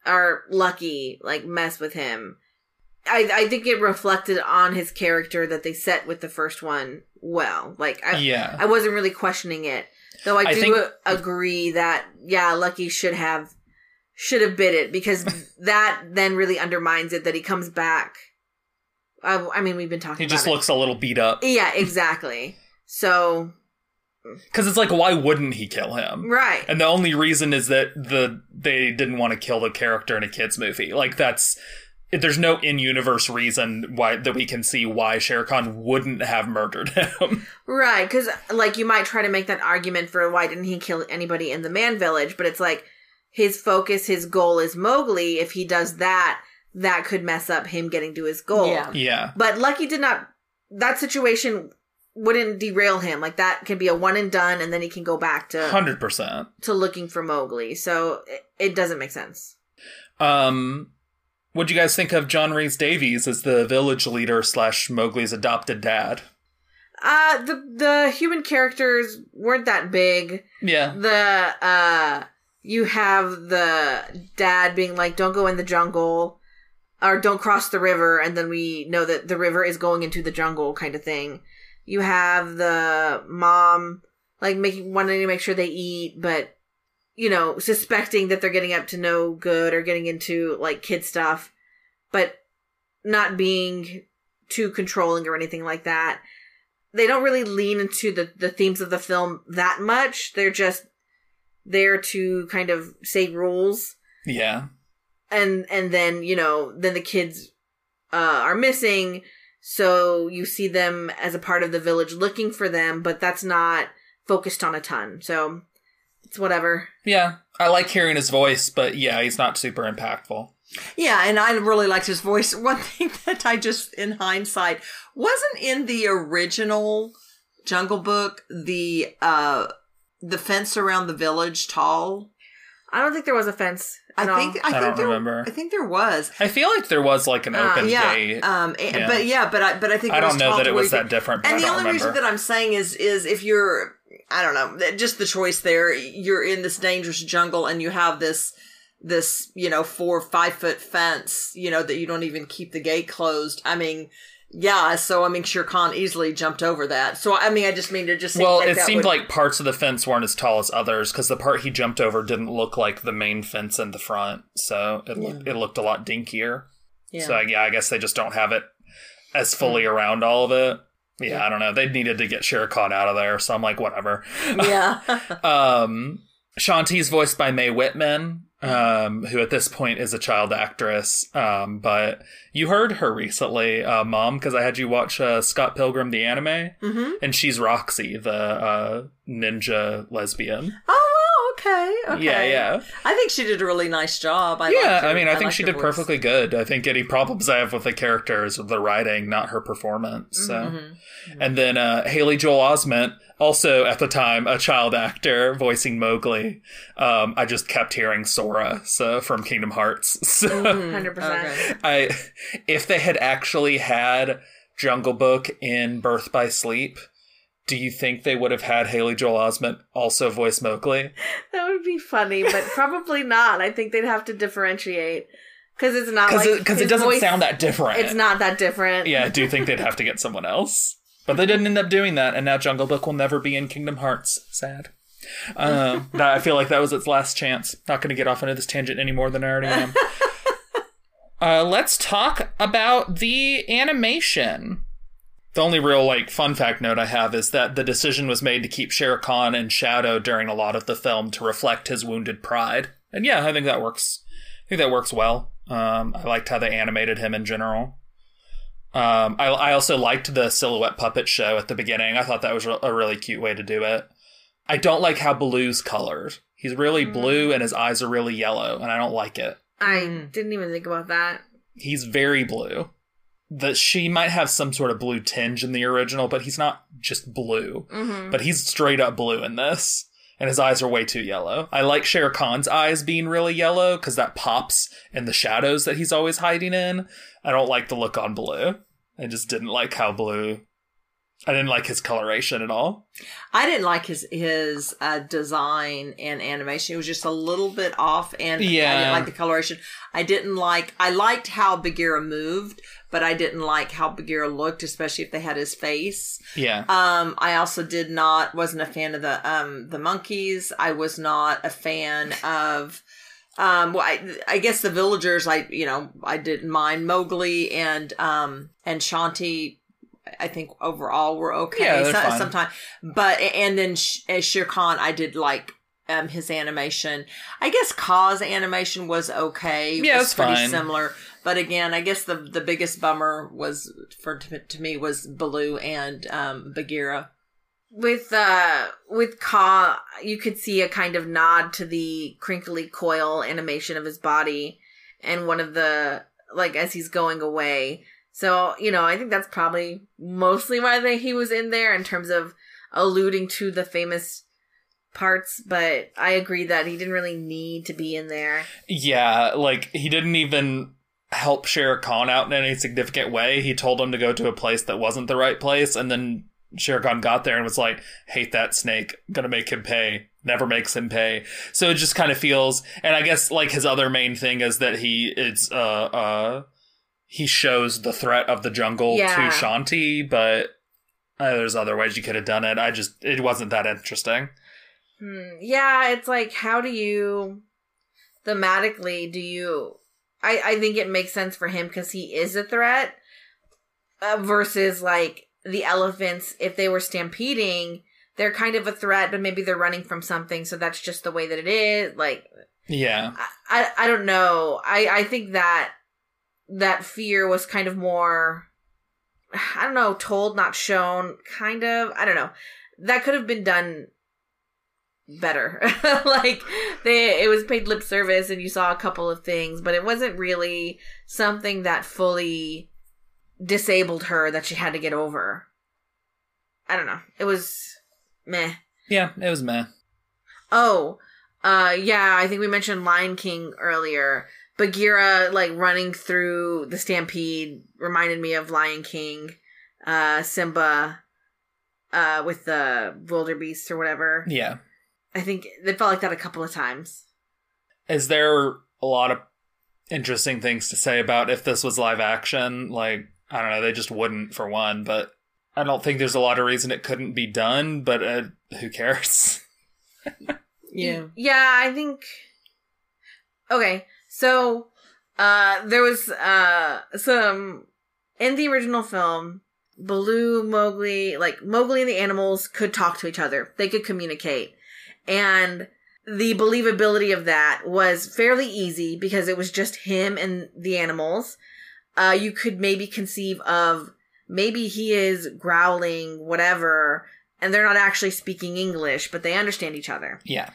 Speaker 3: or Lucky like mess with him. I I think it reflected on his character that they set with the first one well. Like I
Speaker 1: Yeah.
Speaker 3: I wasn't really questioning it. Though I
Speaker 1: I
Speaker 3: do
Speaker 1: think-
Speaker 3: agree that yeah, Lucky should have should have bid it because that then really undermines it that he comes back. I, I mean, we've been talking.
Speaker 1: He
Speaker 3: about
Speaker 1: just
Speaker 3: it.
Speaker 1: looks a little beat up
Speaker 3: Yeah, exactly. So
Speaker 1: because it's like, why wouldn't he kill him?
Speaker 3: right.
Speaker 1: And the only reason is that the they didn't want to kill the character in a kids movie. Like that's there's no in-universe reason why that we can see why Shere Khan wouldn't have murdered him.
Speaker 3: Right, because like you might try to make that argument for why didn't he kill anybody in the man village, but it's like his focus, his goal is Mowgli. If he does that, that could mess up him getting to his goal.
Speaker 4: Yeah.
Speaker 1: yeah.
Speaker 3: But Lucky did not. That situation wouldn't derail him. Like that can be a one and done, and then he can go back to
Speaker 1: 100%.
Speaker 3: to looking for Mowgli. So it, it doesn't make sense.
Speaker 1: Um what do you guys think of John Rhys Davies as the village leader slash Mowgli's adopted dad?
Speaker 3: Uh the the human characters weren't that big.
Speaker 1: Yeah.
Speaker 3: The uh you have the dad being like, Don't go in the jungle or don't cross the river and then we know that the river is going into the jungle kind of thing. You have the mom like making wanting to make sure they eat, but you know, suspecting that they're getting up to no good or getting into like kid stuff, but not being too controlling or anything like that. They don't really lean into the, the themes of the film that much. They're just there to kind of say rules.
Speaker 1: Yeah.
Speaker 3: And, and then, you know, then the kids, uh, are missing. So you see them as a part of the village looking for them, but that's not focused on a ton. So it's whatever.
Speaker 1: Yeah. I like hearing his voice, but yeah, he's not super impactful.
Speaker 4: Yeah, and I really liked his voice. One thing that I just, in hindsight, wasn't in the original Jungle Book the uh the fence around the village tall.
Speaker 3: I don't think there was a fence.
Speaker 4: I
Speaker 3: at all.
Speaker 4: think I,
Speaker 1: I
Speaker 4: think
Speaker 1: don't
Speaker 4: there,
Speaker 1: remember.
Speaker 4: I think there was.
Speaker 1: I feel like there was like an
Speaker 3: Uh,
Speaker 1: open
Speaker 4: yeah,
Speaker 1: gate.
Speaker 4: um, and-
Speaker 1: Yeah.
Speaker 4: but yeah, but I but I think
Speaker 1: I
Speaker 4: it
Speaker 1: don't know that it was that different, but
Speaker 4: And
Speaker 1: I
Speaker 4: the
Speaker 1: don't
Speaker 4: only
Speaker 1: remember.
Speaker 4: reason that I'm saying is is if you're I don't know just the choice there. You're in this dangerous jungle and you have this this you know four or five foot fence. You know that you don't even keep the gate closed. I mean. Yeah, so I mean, Shere Khan easily jumped over that. So I mean, I just mean to just
Speaker 1: well,
Speaker 4: like
Speaker 1: it seemed
Speaker 4: would-
Speaker 1: like parts of the fence weren't as tall as others because the part he jumped over didn't look like the main fence in the front, so it looked it looked a lot dinkier.
Speaker 4: yeah.
Speaker 1: So yeah, I guess they just don't have it as fully around all of it. Yeah, I don't know. They needed to get Shere Khan out of there, so I'm like, whatever.
Speaker 4: yeah,
Speaker 1: Um, Shanti's voiced by Mae Whitman, um, who at this point is a child actress. Um, but you heard her recently, uh, Mom, because I had you watch uh, Scott Pilgrim the anime,
Speaker 4: hmm
Speaker 1: and she's Roxy, the uh, ninja lesbian.
Speaker 4: Oh, okay, okay.
Speaker 1: Yeah, yeah,
Speaker 4: I think she did a really nice job. I
Speaker 1: yeah. I mean, I, think she did
Speaker 4: voice.
Speaker 1: perfectly good. I think any problems I have with the characters is with the writing, not her performance. So.
Speaker 4: Mhm.
Speaker 1: And then uh, Haley Joel Osment, also at the time a child actor voicing Mowgli. Um, I just kept hearing Sora, so from Kingdom Hearts. So
Speaker 4: Mhm.
Speaker 3: 100%.
Speaker 4: Okay.
Speaker 1: I, if they had actually had Jungle Book in Birth by Sleep, do you think they would have had Haley Joel Osment also voice Mowgli?
Speaker 3: That would be funny, but probably not. I think they'd have to differentiate because it's not
Speaker 1: Because
Speaker 3: like
Speaker 1: it, it doesn't
Speaker 3: voice-
Speaker 1: sound that different.
Speaker 3: It's not that different.
Speaker 1: Yeah, I do think they'd have to get someone else. But they didn't end up doing that, and now Jungle Book will never be in Kingdom Hearts. Sad. Um, that- I feel like that was its last chance. Not going to get off into this tangent any more than I already am. uh, let's talk about the animation. The only real like fun fact note I have is that the decision was made to keep Shere Khan in shadow during a lot of the film to reflect his wounded pride. And yeah, I think that works. I think that works well. Um, I liked how they animated him in general. Um, I, I also liked the silhouette puppet show at the beginning. I thought that was a really cute way to do it. I don't like how Baloo's colored. He's really blue and his eyes are really yellow, and I don't like it.
Speaker 3: I
Speaker 4: Mm.
Speaker 3: didn't even think about that.
Speaker 1: He's very blue. That she might have some sort of blue tinge in the original, but he's not just blue.
Speaker 3: hmm
Speaker 1: But he's straight up blue in this. And his eyes are way too yellow. I like Shere Khan's eyes being really yellow because that pops in the shadows that he's always hiding in. I don't like the look on blue. I just didn't like how blue. I didn't like his coloration at all.
Speaker 4: I didn't like his his uh, design and animation. It was just a little bit off, and
Speaker 1: yeah.
Speaker 4: I didn't like the coloration. I didn't like. I liked how Bagheera moved, but I didn't like how Bagheera looked, especially if they had his face.
Speaker 1: Yeah.
Speaker 4: Um, I also did not wasn't a fan of the um the monkeys. I was not a fan of. Um, well, I, I guess the villagers, I you know, I didn't mind Mowgli and um and Shanti. I think overall were okay.
Speaker 1: Yeah, they're
Speaker 4: So- Sometimes, but and then Sh- as Shere Khan, I did like um his animation. I guess Kaa's animation was okay.
Speaker 1: Yeah,
Speaker 4: was
Speaker 1: it's
Speaker 4: pretty
Speaker 1: fine.
Speaker 4: similar. But again, I guess the the biggest bummer was for to, to me was Baloo and um Bagheera.
Speaker 3: With uh with Kaa, you could see a kind of nod to the crinkly coil animation of his body and one of the like as he's going away. So, you know, I think that's probably mostly why they, he was in there in terms of alluding to the famous parts, but I agree that he didn't really need to be in there.
Speaker 1: Yeah, like he didn't even help Shere Khan out in any significant way. He told him to go to a place that wasn't the right place, and then Shere Khan got there and was like, "Hate that snake, gonna make him pay." Never makes him pay. So it just kind of feels, and I guess like his other main thing is that he is uh uh he shows the threat of the jungle
Speaker 3: Yeah.
Speaker 1: to Shanti, but uh, there's other ways you could have done it. I just it wasn't that interesting.
Speaker 3: Hmm, yeah, it's like how do you thematically do you I I think it makes sense for him cuz he is a threat uh, versus like the elephants if they were stampeding, they're kind of a threat but maybe they're running from something so that's just the way that it is. Like
Speaker 1: Yeah,
Speaker 3: I I, I don't know. I I think that that fear was kind of more I don't know, told not shown kind of. I don't know. That could have been done better. like they it was paid lip service and you saw a couple of things, but it wasn't really something that fully disabled her that she had to get over. I don't know. It was meh.
Speaker 1: yeah, it was meh.
Speaker 3: Oh, uh, yeah, I think we mentioned Lion King earlier. Bagheera, like running through the stampede, reminded me of Lion King. Uh, Simba, uh, with the wildebeest or whatever.
Speaker 1: Yeah.
Speaker 3: I think it felt like that a couple of times.
Speaker 1: Is there a lot of interesting things to say about if this was live action? Like, I don't know, they just wouldn't for one, but I don't think there's a lot of reason it couldn't be done, but uh, who cares?
Speaker 4: Yeah.
Speaker 3: Yeah, I think. Okay, so uh, there was uh some in the original film. Baloo, Mowgli, like Mowgli and the animals could talk to each other. They could communicate. And the believability of that was fairly easy because it was just him and the animals. Uh, you could maybe conceive of maybe he is growling, whatever, and they're not actually speaking English, but they understand each other
Speaker 1: Yeah.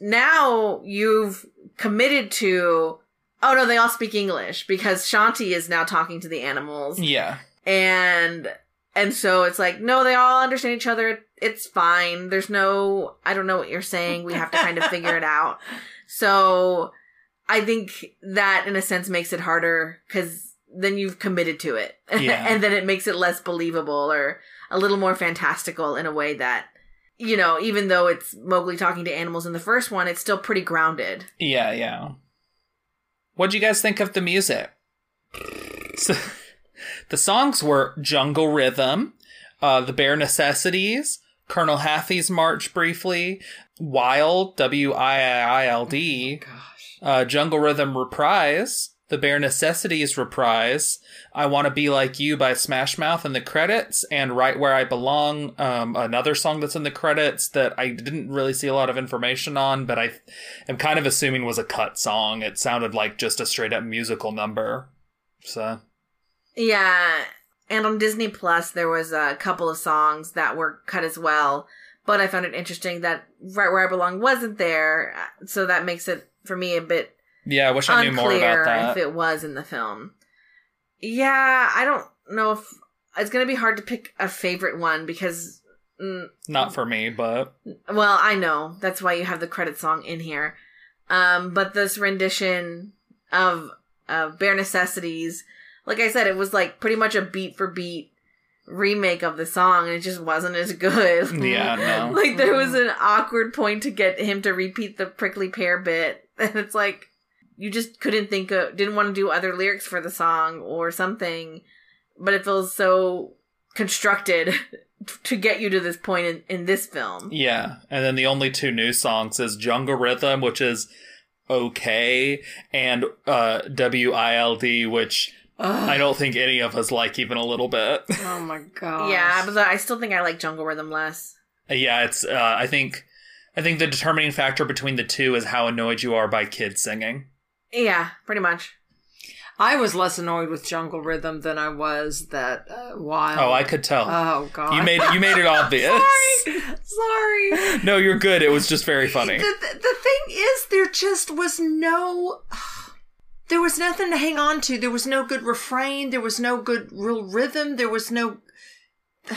Speaker 3: now you've committed to oh no they all speak english because shanti is now talking to the animals.
Speaker 1: Yeah.
Speaker 3: and and so it's like no they all understand each other. It's fine. There's no i don't know what you're saying. We have to kind of figure it out. So i think that in a sense makes it harder because then you've committed to it.
Speaker 1: Yeah.
Speaker 3: and then it makes it less believable or a little more fantastical in a way that you know even though it's mowgli talking to animals in the first one it's still pretty grounded
Speaker 1: Yeah, yeah. What'd you guys think of the music? So, the songs were Jungle Rhythm, uh, The Bare Necessities, Colonel Hathi's March briefly, Wild, W I I L D,
Speaker 4: Gosh.
Speaker 1: uh, Jungle Rhythm Reprise, The Bare Necessities Reprise, I Want to Be Like You by Smash Mouth in the credits, and Right Where I Belong, um, another song that's in the credits that I didn't really see a lot of information on, but I am kind of assuming was a cut song. It sounded like just a straight up musical number. So,
Speaker 3: yeah and on disney plus there was a couple of songs that were cut as well but i found it interesting that right where i belong wasn't there so that makes it for me a bit
Speaker 1: yeah, I wish I knew more
Speaker 3: unclear
Speaker 1: about
Speaker 3: if it was in the film. Yeah, I don't know if it's going to be hard to pick a favorite one because, mm,
Speaker 1: Not for me, but
Speaker 3: well, I know that's why you have the credit song in here. Um, but this rendition of uh, Bare Necessities, like I said, it was like pretty much a beat for beat remake of the song, and it just wasn't as good.
Speaker 1: yeah, no.
Speaker 3: like there was an awkward point to get him to repeat the prickly pear bit, and it's like you just couldn't think of didn't want to do other lyrics for the song or something but it feels so constructed to get you to this point in, in this film
Speaker 1: Yeah, and then the only two new songs is Jungle Rhythm, which is okay, and uh, WILD, which I don't think any of us like even a little bit.
Speaker 4: Oh my god.
Speaker 3: yeah but i still think i like jungle rhythm less
Speaker 1: yeah, it's. Uh, I think. I think the determining factor between the two is how annoyed you are by kids singing.
Speaker 3: Yeah pretty much
Speaker 4: I was less annoyed with Jungle Rhythm than I was that uh, Wild.
Speaker 1: Oh, I could tell.
Speaker 4: Oh god.
Speaker 1: you made you made it obvious.
Speaker 4: Sorry. Sorry.
Speaker 1: No, you're good. It was just very funny.
Speaker 4: The, the, the thing is, there just was no. There was nothing to hang on to. There was no good refrain. There was no good real rhythm. There was no.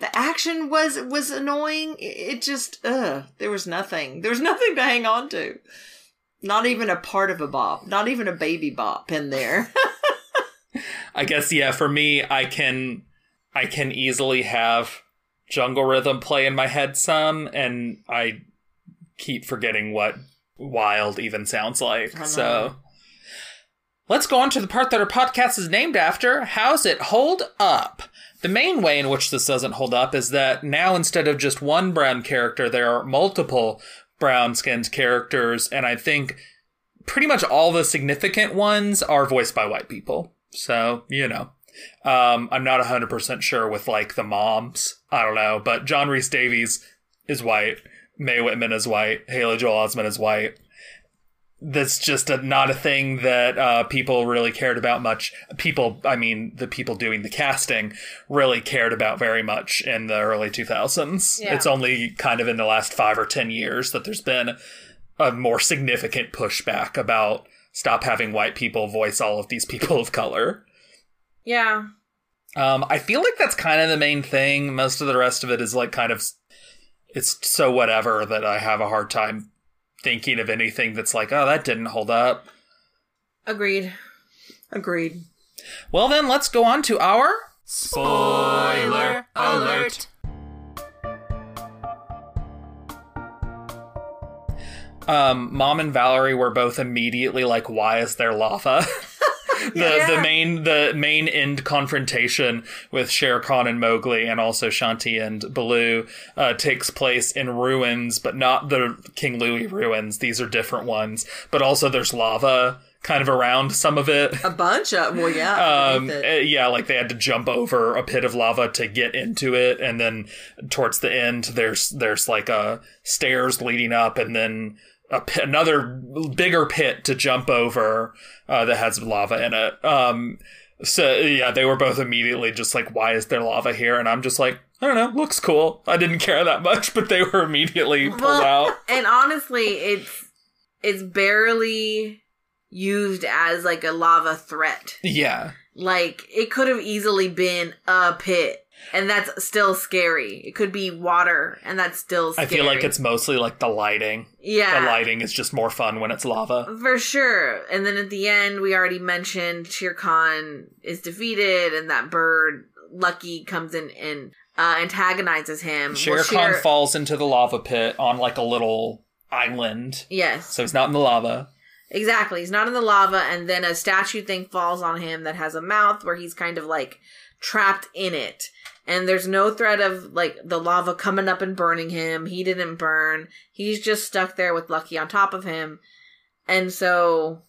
Speaker 4: The action was was annoying. It it just, ugh. There was nothing. There was nothing to hang on to. Not even a part of a bop. Not even a baby bop in there.
Speaker 1: I guess yeah, for me I can I can easily have jungle rhythm play in my head some and I keep forgetting what wild even sounds like. So let's go on to the part that our podcast is named after. How's it hold up? The main way in which this doesn't hold up is that now instead of just one brown character, there are multiple brown skinned characters, and I think pretty much all the significant ones are voiced by white people. So, you know. Um, I'm not 100% sure with like the moms. I don't know, but John Rhys-Davies is white. Mae Whitman is white. Haley Joel Osment is white. That's just a, not a thing that uh, people really cared about much. People, I mean, the people doing the casting really cared about very much in the early 2000s.
Speaker 3: Yeah.
Speaker 1: It's only kind of in the last five or 10 years that there's been a more significant pushback about stop having white people voice all of these people of color.
Speaker 3: Yeah.
Speaker 1: Um, I feel like that's kind of the main thing. Most of the rest of it is like kind of, it's so whatever that I have a hard time thinking of anything that's like, oh, that didn't hold up.
Speaker 3: Agreed.
Speaker 4: Agreed.
Speaker 1: Well, then let's go on to our
Speaker 2: Spoiler alert.
Speaker 1: um, Mom and Valerie were both immediately like, "Why is there lava?" the
Speaker 3: Yeah.
Speaker 1: the main the main end confrontation with Shere Khan and Mowgli, and also Shanti and Baloo, uh, takes place in ruins, but not the King Louie ruins. These are different ones. But also, there's lava kind of around some of it.
Speaker 4: A bunch of well, yeah.
Speaker 1: Um, uh,
Speaker 4: it.
Speaker 1: yeah, like they had to jump over a pit of lava to get into it, and then towards the end, there's there's like a stairs leading up, and then pit, another bigger pit to jump over uh, that has lava in it. Um, so yeah, they were both immediately just like, "Why is there lava here?" And I'm just like, "I don't know, looks cool." I didn't care that much, but they were immediately pulled
Speaker 3: Well,
Speaker 1: out.
Speaker 3: and honestly, it's it's barely used as like a lava threat.
Speaker 1: Yeah,
Speaker 3: Like it could have easily been a pit, and that's still scary. It could be water, and that's still scary.
Speaker 1: I feel like it's mostly like the lighting.
Speaker 3: yeah,
Speaker 1: The lighting is just more fun when it's lava.
Speaker 3: For sure. And then at the end, we already mentioned Shere Khan is defeated, and that bird, Lucky, comes in and uh, antagonizes him.
Speaker 1: Shere
Speaker 3: Well,
Speaker 1: Khan
Speaker 3: Shere-
Speaker 1: falls into the lava pit on like a little island,
Speaker 3: Yes,
Speaker 1: so he's not in the lava.
Speaker 3: exactly. He's not in the lava, and then a statue thing falls on him that has a mouth where he's kind of like trapped in it. And there's no threat of like the lava coming up and burning him. He didn't burn. He's just stuck there with Lucky on top of him. And so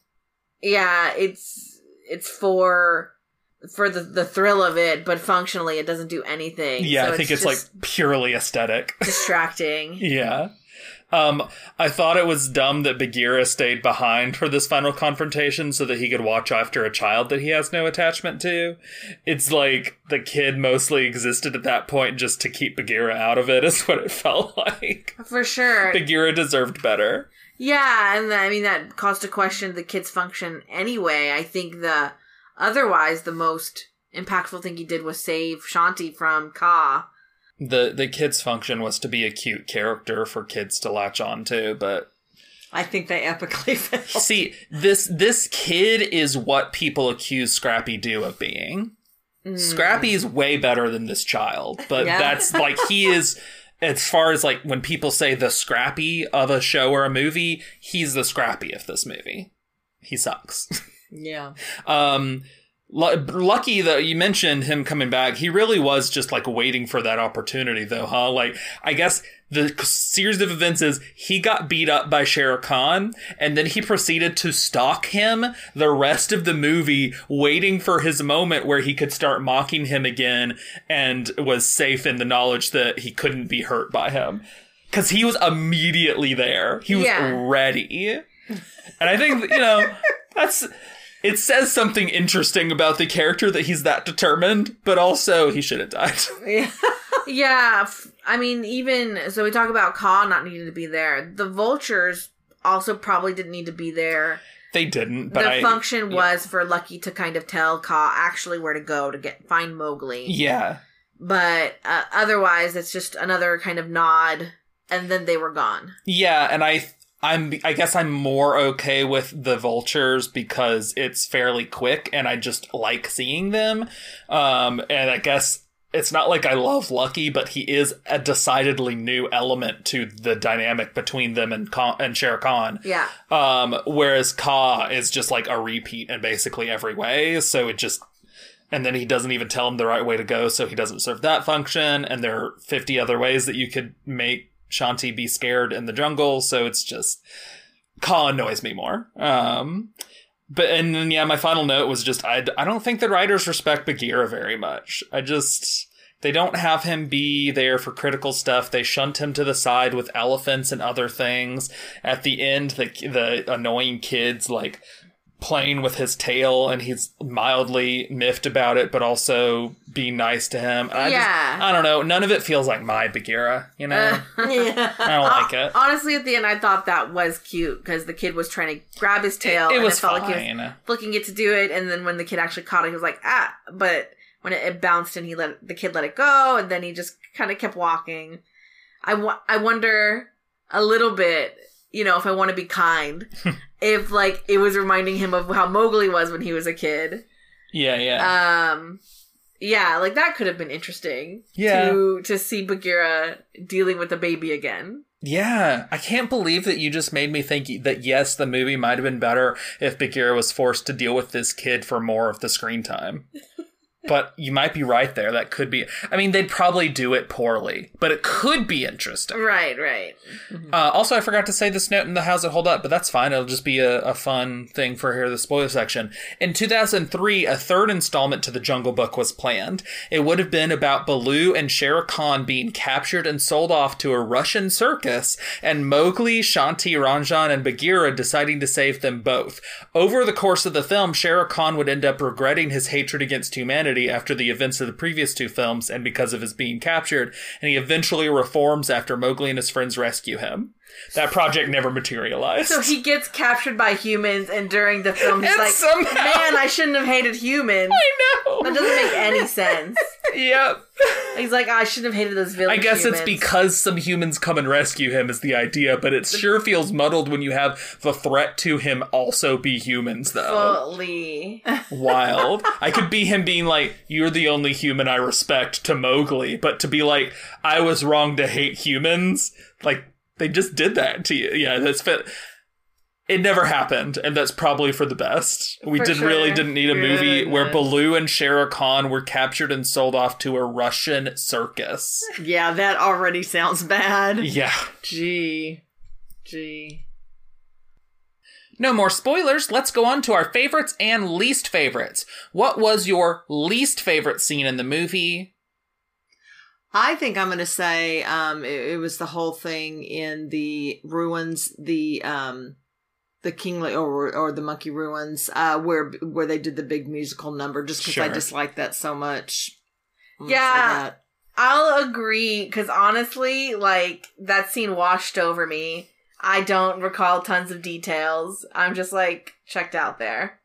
Speaker 3: yeah, it's it's for for the the thrill of it, but functionally it doesn't do anything.
Speaker 1: Yeah,
Speaker 3: So
Speaker 1: I think it's,
Speaker 3: just
Speaker 1: like purely aesthetic.
Speaker 3: distracting.
Speaker 1: yeah. Um, I thought it was dumb that Bagheera stayed behind for this final confrontation so that he could watch after a child that he has no attachment to. It's like the kid mostly existed at that point just to keep Bagheera out of it, is what it felt like.
Speaker 3: For sure.
Speaker 1: Bagheera deserved better.
Speaker 3: Yeah, and I mean that caused to question the kid's function anyway. I think the otherwise the most impactful thing he did was save Shanti from Kaa.
Speaker 1: The the kid's function was to be a cute character for kids to latch on to, but
Speaker 4: I think they epically failed.
Speaker 1: See, this this kid is what people accuse Scrappy Doo of being. Scrappy is way better than this child, but
Speaker 4: Yeah.
Speaker 1: that's like he is as far as like when people say the Scrappy of a show or a movie, he's the Scrappy of this movie. He sucks.
Speaker 4: Yeah.
Speaker 1: Um, lucky that you mentioned him coming back. He really was just like waiting for that opportunity, though, huh? Like, I guess the series of events is he got beat up by Shere Khan, and then he proceeded to stalk him the rest of the movie, waiting for his moment where he could start mocking him again, and was safe in the knowledge that he couldn't be hurt by him. Because he was immediately there. He was
Speaker 3: Yeah.
Speaker 1: ready. And I think, you know, that's it says something interesting about the character that he's that determined, but also he should have died.
Speaker 4: Yeah.
Speaker 3: Yeah, I mean, even so, we talk about Kaa not needing to be there. The vultures also probably didn't need to be there.
Speaker 1: they didn't, but
Speaker 3: the
Speaker 1: I
Speaker 3: function was for Lucky to kind of tell Kaa actually where to go to get find Mowgli.
Speaker 1: yeah.
Speaker 3: But uh, otherwise, it's just another kind of nod, and then they were gone.
Speaker 1: Yeah, and I I'm I guess I'm more okay with the vultures because it's fairly quick and I just like seeing them. Um and I guess it's not like I love Lucky, but he is a decidedly new element to the dynamic between them and Khan, and Shere Khan.
Speaker 3: Yeah.
Speaker 1: Um, whereas Kaa is just like a repeat in basically every way, so it just and then he doesn't even tell him the right way to go, so he doesn't serve that function. And there are fifty other ways that you could make Shanti be scared in the jungle, so it's just Kaa annoys me more. Um, but and then yeah, my final note was just I I don't think the writers respect Bagheera very much. I just they don't have him be there for critical stuff. They shunt him to the side with elephants and other things. At the end, the the annoying kids like playing with his tail and he's mildly miffed about it but also being nice to him. I
Speaker 3: Yeah.
Speaker 1: just I don't know. None of it feels like my Bagheera, you know?
Speaker 4: yeah.
Speaker 1: I don't like it.
Speaker 3: Honestly, at the end, I thought that was cute because the kid was trying to grab his tail.
Speaker 1: It
Speaker 3: and
Speaker 1: was
Speaker 3: it felt like he was
Speaker 1: fine.
Speaker 3: looking it to do it, and then when the kid actually caught it, he was like, ah! But when it, it bounced and he let the kid let it go, and then he just kind of kept walking. I wa- I wonder a little bit, you know, if I want to be kind, if like it was reminding him of how Mowgli was when he was a kid.
Speaker 1: Yeah, yeah.
Speaker 3: Um, yeah, like that could have been interesting.
Speaker 1: Yeah.
Speaker 3: to to see Bagheera dealing with a baby again.
Speaker 1: Yeah, I can't believe that you just made me think that yes, the movie might have been better if Bagheera was forced to deal with this kid for more of the screen time. but you might be right there. That could be. I mean, they'd probably do it poorly, but it could be interesting.
Speaker 3: Right, right.
Speaker 1: Uh, also, I forgot to say this note in the How's It Hold Up, but that's fine. It'll just be a, a fun thing for here, the spoiler section. In 2003, a third installment to the Jungle Book was planned. It would have been about Baloo and Shere Khan being captured and sold off to a Russian circus, and Mowgli, Shanti, Ranjan, and Bagheera deciding to save them both. Over the course of the film, Shere Khan would end up regretting his hatred against humanity after the events of the previous two films and because of his being captured, and he eventually reforms after Mowgli and his friends rescue him. That project never materialized.
Speaker 3: So he gets captured by humans, and during the film, he's
Speaker 1: And
Speaker 3: like,
Speaker 1: somehow-
Speaker 3: "Man, I shouldn't have hated humans."
Speaker 1: I know.
Speaker 3: That doesn't make any sense.
Speaker 1: Yep.
Speaker 3: He's like, "I shouldn't have hated those villains."
Speaker 1: I
Speaker 3: village."
Speaker 1: guess it's because some humans come and rescue him is the idea, but it sure feels muddled when you have the threat to him also be humans, though.
Speaker 3: Fully.
Speaker 1: Wild. I could be him being like, "You're the only human I respect" to Mowgli, but to be like, "I was wrong to hate humans," like they just did that to you. Yeah, that's fit. It never happened, and that's probably for the best. We
Speaker 3: For
Speaker 1: did really
Speaker 3: sure.
Speaker 1: didn't need a movie
Speaker 3: Goodness.
Speaker 1: where Baloo and Shere Khan were captured and sold off to a Russian circus.
Speaker 4: Yeah, that already sounds bad.
Speaker 1: Yeah.
Speaker 4: Gee. Gee.
Speaker 1: No more spoilers. Let's go on to our favorites and least favorites. What was your least favorite scene in the movie?
Speaker 4: I think I'm going to say um, it, it was the whole thing in the ruins, the um, the kingly or or the monkey ruins, uh, where where they did the big musical number. Just because I dislike that so much. I'm
Speaker 3: Yeah. I'll agree because honestly, like that scene washed over me. I don't recall tons of details. I'm just like checked out there.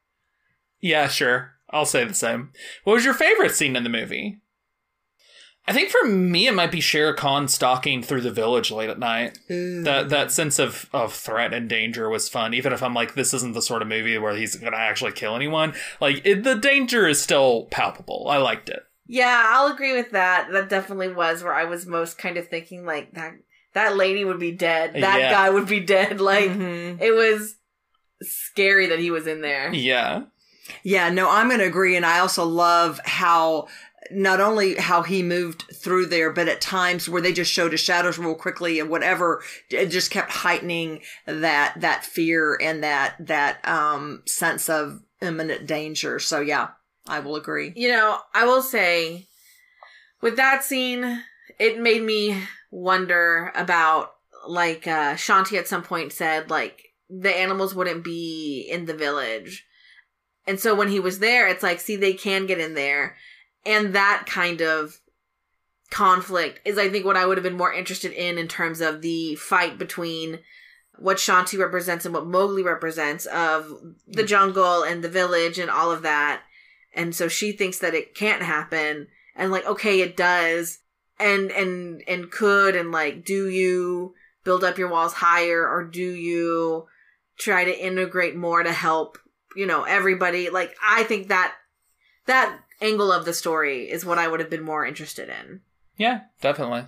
Speaker 1: Yeah, sure. I'll say the same. What was your favorite scene in the movie? I think for me, it might be Shere Khan stalking through the village late at night. That that sense of, of threat and danger was fun. Even if I'm like, this isn't the sort of movie where he's gonna actually kill anyone. Like it, the danger is still palpable. I liked it.
Speaker 3: Yeah, I'll agree with that. That definitely was where I was most kind of thinking like that that lady would be dead. That
Speaker 1: Yeah.
Speaker 3: guy would be dead. Like
Speaker 4: Mhm.
Speaker 3: it was scary that he was in there.
Speaker 1: Yeah.
Speaker 4: Yeah, no, I'm going to agree. And I also love how not only how he moved through there, but at times where they just showed his shadows real quickly and whatever, it just kept heightening that, that fear and that, that, um, sense of imminent danger. So yeah, I will agree.
Speaker 3: You know, I will say with that scene, it made me wonder about like uh Shanti at some point said like the animals wouldn't be in the village. And so when he was there, it's like, see, they can get in there. And that kind of conflict is, I think, what I would have been more interested in in terms of the fight between what Shanti represents and what Mowgli represents of the mm. jungle and the village and all of that. And so she thinks that it can't happen. And like, okay, it does. And, and, and could, and like, do you build up your walls higher or do you try to integrate more to help, you know, everybody? Like I think that that angle of the story is what I would have been more interested in.
Speaker 1: Yeah, definitely.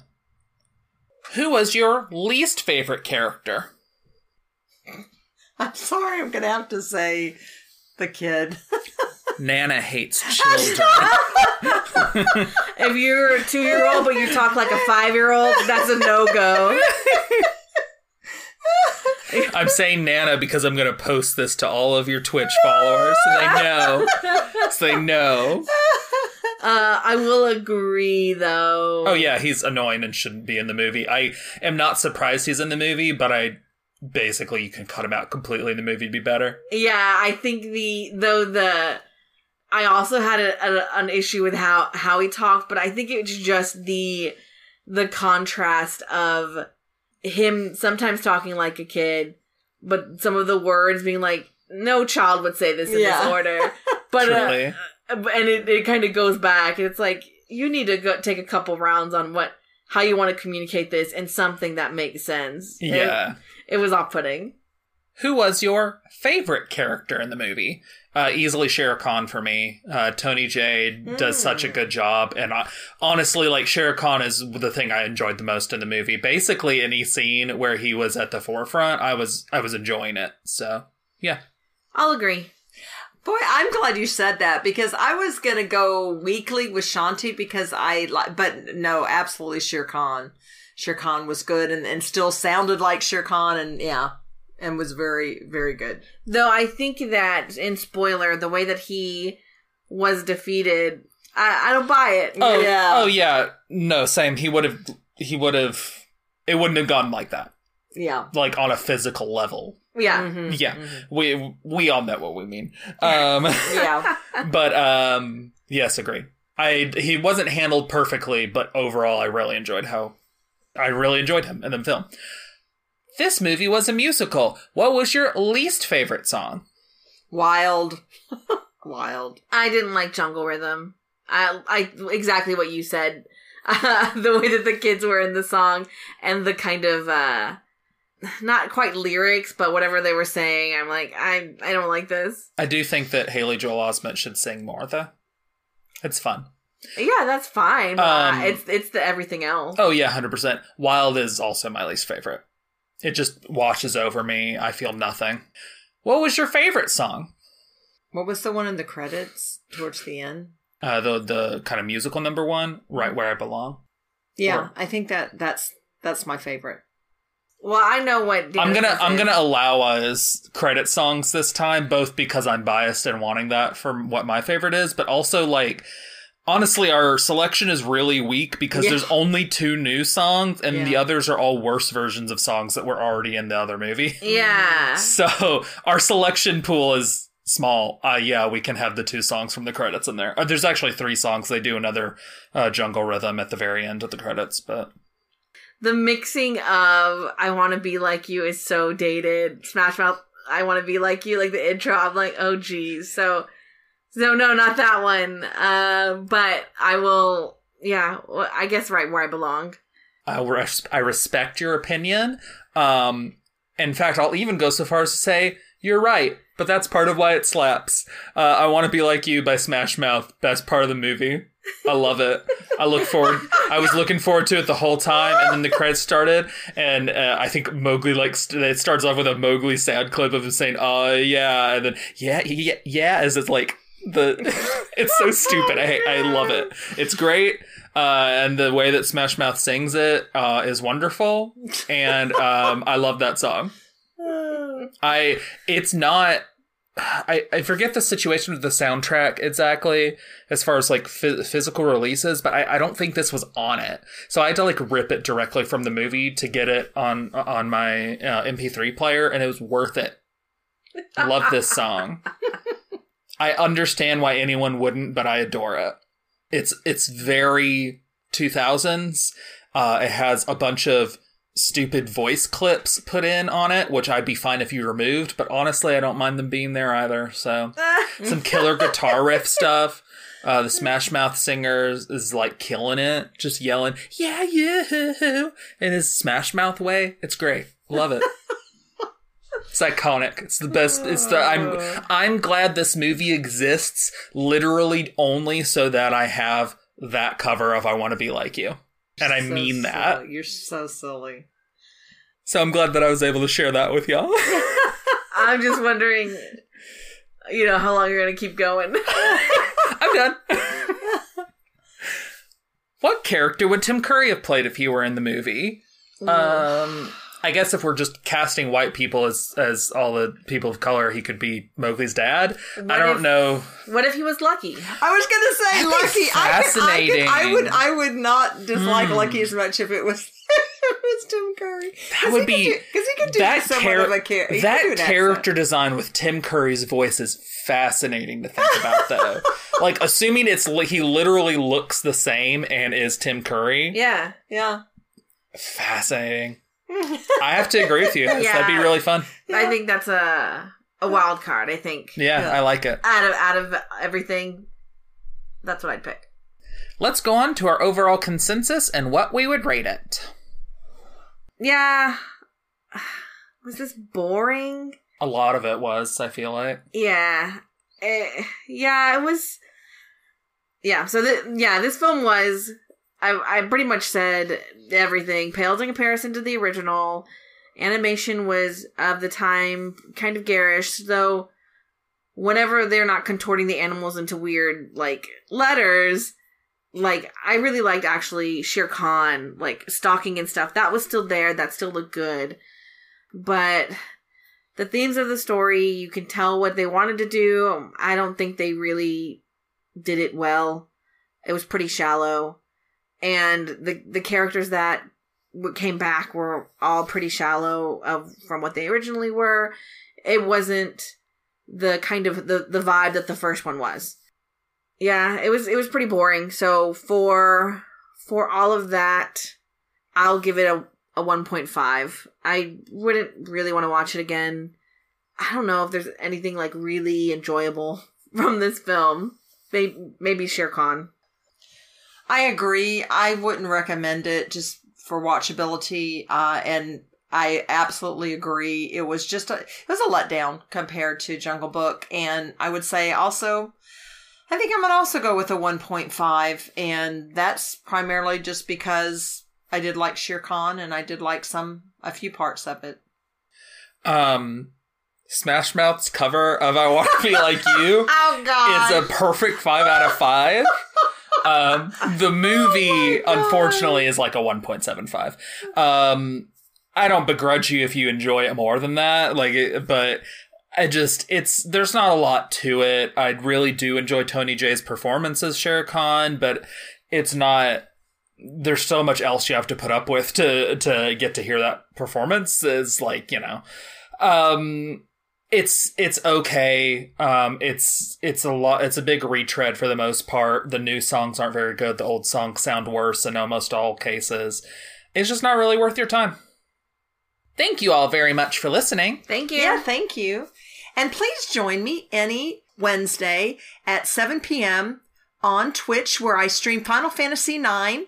Speaker 1: Who was your least favorite character?
Speaker 4: I'm sorry, I'm gonna have to say the kid.
Speaker 1: Nana hates children.
Speaker 3: If you're a two year old but you talk like a five year old, that's a no go.
Speaker 1: I'm saying Nana because I'm going to post this to all of your Twitch followers so they know. So they know.
Speaker 3: Uh, I will agree though.
Speaker 1: Oh yeah, he's annoying and shouldn't be in the movie. I am not surprised he's in the movie, but I basically you can cut him out completely in the movie be better.
Speaker 3: Yeah, I think the though the I also had a, a, an issue with how how he talked, but I think it's just the the contrast of him sometimes talking like a kid, but some of the words being like no child would say this in
Speaker 4: Yeah.
Speaker 3: this order. But uh, and it, it kind of goes back. It's like you need to go take a couple rounds on what how you want to communicate this and something that makes sense. It-
Speaker 1: Yeah.
Speaker 3: it, was off putting.
Speaker 1: Who was your favorite character in the movie? Uh, easily Shere Khan for me. Uh, Tony Jay does such a good job, and I, honestly, like Shere Khan is the thing I enjoyed the most in the movie. Basically, any scene where he was at the forefront, I was I was enjoying it. So yeah,
Speaker 3: I'll agree.
Speaker 4: Boy, I'm glad you said that because I was gonna go weekly with Shanti because I like, but no, absolutely Shere Khan. Shere Khan was good and, and still sounded like Shere Khan and yeah, and was very very good.
Speaker 3: Though I think that in spoiler, the way that he was defeated, I, I don't buy it.
Speaker 1: Oh
Speaker 4: Yeah.
Speaker 1: Oh yeah. No, same. He would have. He would have. It wouldn't have gone like that.
Speaker 4: Yeah,
Speaker 1: Like on a physical level.
Speaker 3: yeah.
Speaker 4: Mhm.
Speaker 1: Yeah. We we all know what we mean. Um,
Speaker 4: yeah.
Speaker 1: but um, yes, agree. I he wasn't handled perfectly, but overall, I really enjoyed how. I really enjoyed him in the film. This movie was a musical. What was your least favorite song?
Speaker 4: Wild, wild.
Speaker 3: I didn't like Jungle Rhythm. I, I exactly what you said. Uh, the way that the kids were in the song and the kind of uh not quite lyrics, but whatever they were saying, I'm like, I I don't like this.
Speaker 1: I do think that Haley Joel Osment should sing more, though. It's fun.
Speaker 3: Yeah, that's fine. But
Speaker 1: Um,
Speaker 3: it's it's the everything else.
Speaker 1: Oh yeah, hundred percent. Wild is also my least favorite. It just washes over me. I feel nothing. What was your favorite song?
Speaker 4: What was the one in the credits towards the end?
Speaker 1: Uh, the the kind of musical number one, right where I belong.
Speaker 4: Yeah,
Speaker 1: Or-
Speaker 4: I think that that's that's my favorite.
Speaker 3: Well, I know what
Speaker 1: I'm gonna I'm
Speaker 3: said.
Speaker 1: gonna allow us credit songs this time, both because I'm biased and wanting that for what my favorite is, but also like honestly, our selection is really weak because
Speaker 4: Yeah.
Speaker 1: there's only two new songs, and the others are all worse versions of songs that were already in the other movie.
Speaker 3: Yeah.
Speaker 1: So our selection pool is small. Uh, yeah, we can have the two songs from the credits in there. Uh, there's actually three songs. They do another uh, jungle rhythm at the very end of the credits, but
Speaker 3: the mixing of I want to be like you is so dated. Smash Mouth, I want to be like you, like the intro. I'm like, oh geez. So, so no, not that one. Uh, but I will. Yeah, I guess right where I belong.
Speaker 1: I, res- I respect your opinion. Um, in fact, I'll even go so far as to say you're right, but that's part of why it slaps. Uh, I want to be like you by Smash Mouth, best part of the movie. I love it. I look forward. I was looking forward to it the whole time, and then the credits started, and uh, I think Mowgli like st- it starts off with a Mowgli sad clip of him saying, "Oh yeah," and then yeah, yeah, yeah, as it's like the. it's so stupid. I I love it. It's great. Uh, and the way that Smash Mouth sings it uh, is wonderful, and um, I love that song. I it's not. I, I forget the situation of the soundtrack exactly as far as like phys- physical releases, but I, I don't think this was on it. So I had to like rip it directly from the movie to get it on on my uh, MP3 player, and it was worth it. Love this song. I understand why anyone wouldn't, but I adore it. It's it's very 2000s. Uh, it has a bunch of stupid voice clips put in on it, which I'd be fine if you removed, but honestly, I don't mind them being there either. So some killer guitar riff stuff. Uh, the Smash Mouth singer is, like killing it, just yelling, "Yeah, yeah!" in his Smash Mouth way. It's great. Love it. It's iconic. It's the best. It's the I'm I'm glad this movie exists literally only so that I have that cover of I want to be like you. And I
Speaker 4: So
Speaker 1: mean that.
Speaker 4: silly. You're so silly.
Speaker 1: So I'm glad that I was able to share that with y'all.
Speaker 3: I'm just wondering, you know, how long you're gonna keep going.
Speaker 1: I'm done. what character would Tim Curry have played if he were in the movie? Um, I guess if we're just casting white people as as all the people of color, he could be Mowgli's dad. I don't
Speaker 3: if-
Speaker 1: know.
Speaker 3: what if he was lucky?
Speaker 4: I was gonna say
Speaker 1: That'd be
Speaker 4: Lucky. I, could, I, could, I would. I would not dislike
Speaker 1: Hmm.
Speaker 4: Lucky as much if it was. if it was Tim Curry.
Speaker 1: That would be
Speaker 4: because he could do
Speaker 1: that
Speaker 4: somewhat
Speaker 1: char-
Speaker 4: of a char- he could do
Speaker 1: that character design with Tim Curry's voice is fascinating to think about, though. like assuming it's li- he literally looks the same and is Tim Curry.
Speaker 3: Yeah.
Speaker 4: yeah.
Speaker 1: Fascinating. I have to agree with you. Yeah. That'd be really fun.
Speaker 3: I think that's a a wild card. I think
Speaker 1: Yeah,
Speaker 4: Yeah.
Speaker 1: I like it.
Speaker 3: out of out of everything, that's what I'd pick.
Speaker 1: Let's go on to our overall consensus and what we would rate it.
Speaker 3: Yeah. Was this boring?
Speaker 1: A lot of it was, I feel like.
Speaker 3: Yeah. Eh, yeah, it was. Yeah, so th- yeah, this film was. I I pretty much said everything paled in comparison to the original. Animation was of the time kind of garish, though. Whenever they're not contorting the animals into weird like letters, like I really liked actually Shere Khan like stalking and stuff. That was still there. That still looked good, but the themes of the story you can tell what they wanted to do i don't think they really did it well it was pretty shallow and the the characters that came back were all pretty shallow of from what they originally were it wasn't the kind of the the vibe that the first one was yeah it was it was pretty boring so for for all of that i'll give it a a 1.5. I wouldn't really want to watch it again. I don't know if there's anything like really enjoyable from this film. Maybe, maybe Shere Khan.
Speaker 4: I agree. I wouldn't recommend it just for watchability. Uh, and I absolutely agree. It was just a, it was a letdown compared to Jungle Book. And I would say also, I think I'm going to also go with a 1.5. And that's primarily just because I did like Shere Khan and I did like some, a few parts of it.
Speaker 1: Um, Smash Mouth's cover of "I Want to Be Like You"
Speaker 4: Oh, God.
Speaker 1: is a perfect five out of five. Um, the movie,
Speaker 4: God.
Speaker 1: unfortunately, is like a one point seven five. Um, I don't begrudge you if you enjoy it more than that. Like, it, but I just it's there's not a lot to it. I really do enjoy Tony Jay's performance as Shere Khan, but it's not. There's so much else you have to put up with to to get to hear that performance. Is like you know, um, it's it's okay. Um, it's it's a lot. It's a big retread for the most part. The new songs aren't very good. The old songs sound worse in almost all cases. It's just not really worth your time. Thank you all very much for listening.
Speaker 3: Thank you.
Speaker 4: Yeah, thank you. And please join me any Wednesday at 7 p.m. on Twitch where I stream Final Fantasy IX.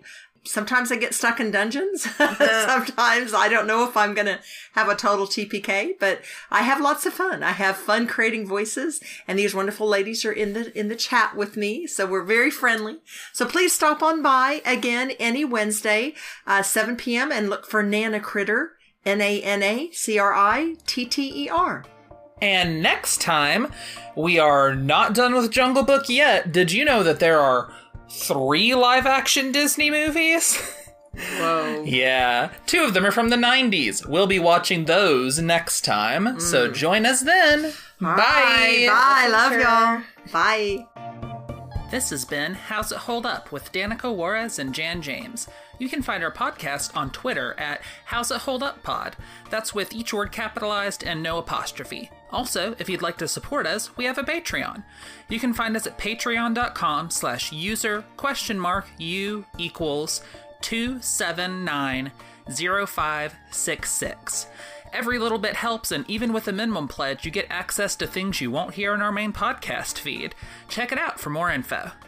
Speaker 4: Sometimes I get stuck in dungeons. Sometimes I don't know if I'm going to have a total TPK, but I have lots of fun. I have fun creating voices and these wonderful ladies are in the in the chat with me, so we're very friendly. So please stop on by again any Wednesday, uh, 7 p.m. and look for Nana Critter, N A N A C R I T T E R.
Speaker 1: And next time, we are not done with Jungle Book yet. Did you know that there are three live action Disney movies?
Speaker 3: Whoa.
Speaker 1: yeah, two of them are from the 90s. We'll be watching those next time, so mm. join us then. Bye.
Speaker 4: Bye. Love
Speaker 3: Sure.
Speaker 4: y'all. Bye.
Speaker 1: This has been How's It Hold Up with Danica Juarez and Jan James. You can find our podcast on Twitter at How's It Hold Up Pod. That's with each word capitalized and no apostrophe. Also, if you'd like to support us, we have a Patreon. You can find us at patreon.com slash user question mark u equals 2790566. Every little bit helps, and even with a minimum pledge, you get access to things you won't hear in our main podcast feed. Check it out for more info.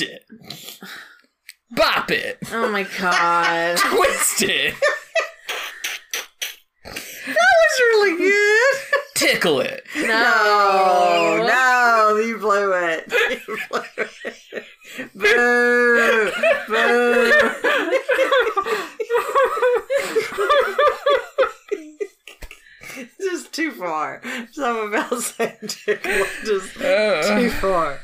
Speaker 1: Test it. Bop it.
Speaker 3: Oh my god.
Speaker 1: Twist it.
Speaker 4: That's really good.
Speaker 1: Tickle it.
Speaker 4: Oh no, you blew it. You blew it. Boo! Boo! just too far. Something about saying tickle just
Speaker 1: Uh.
Speaker 4: too far.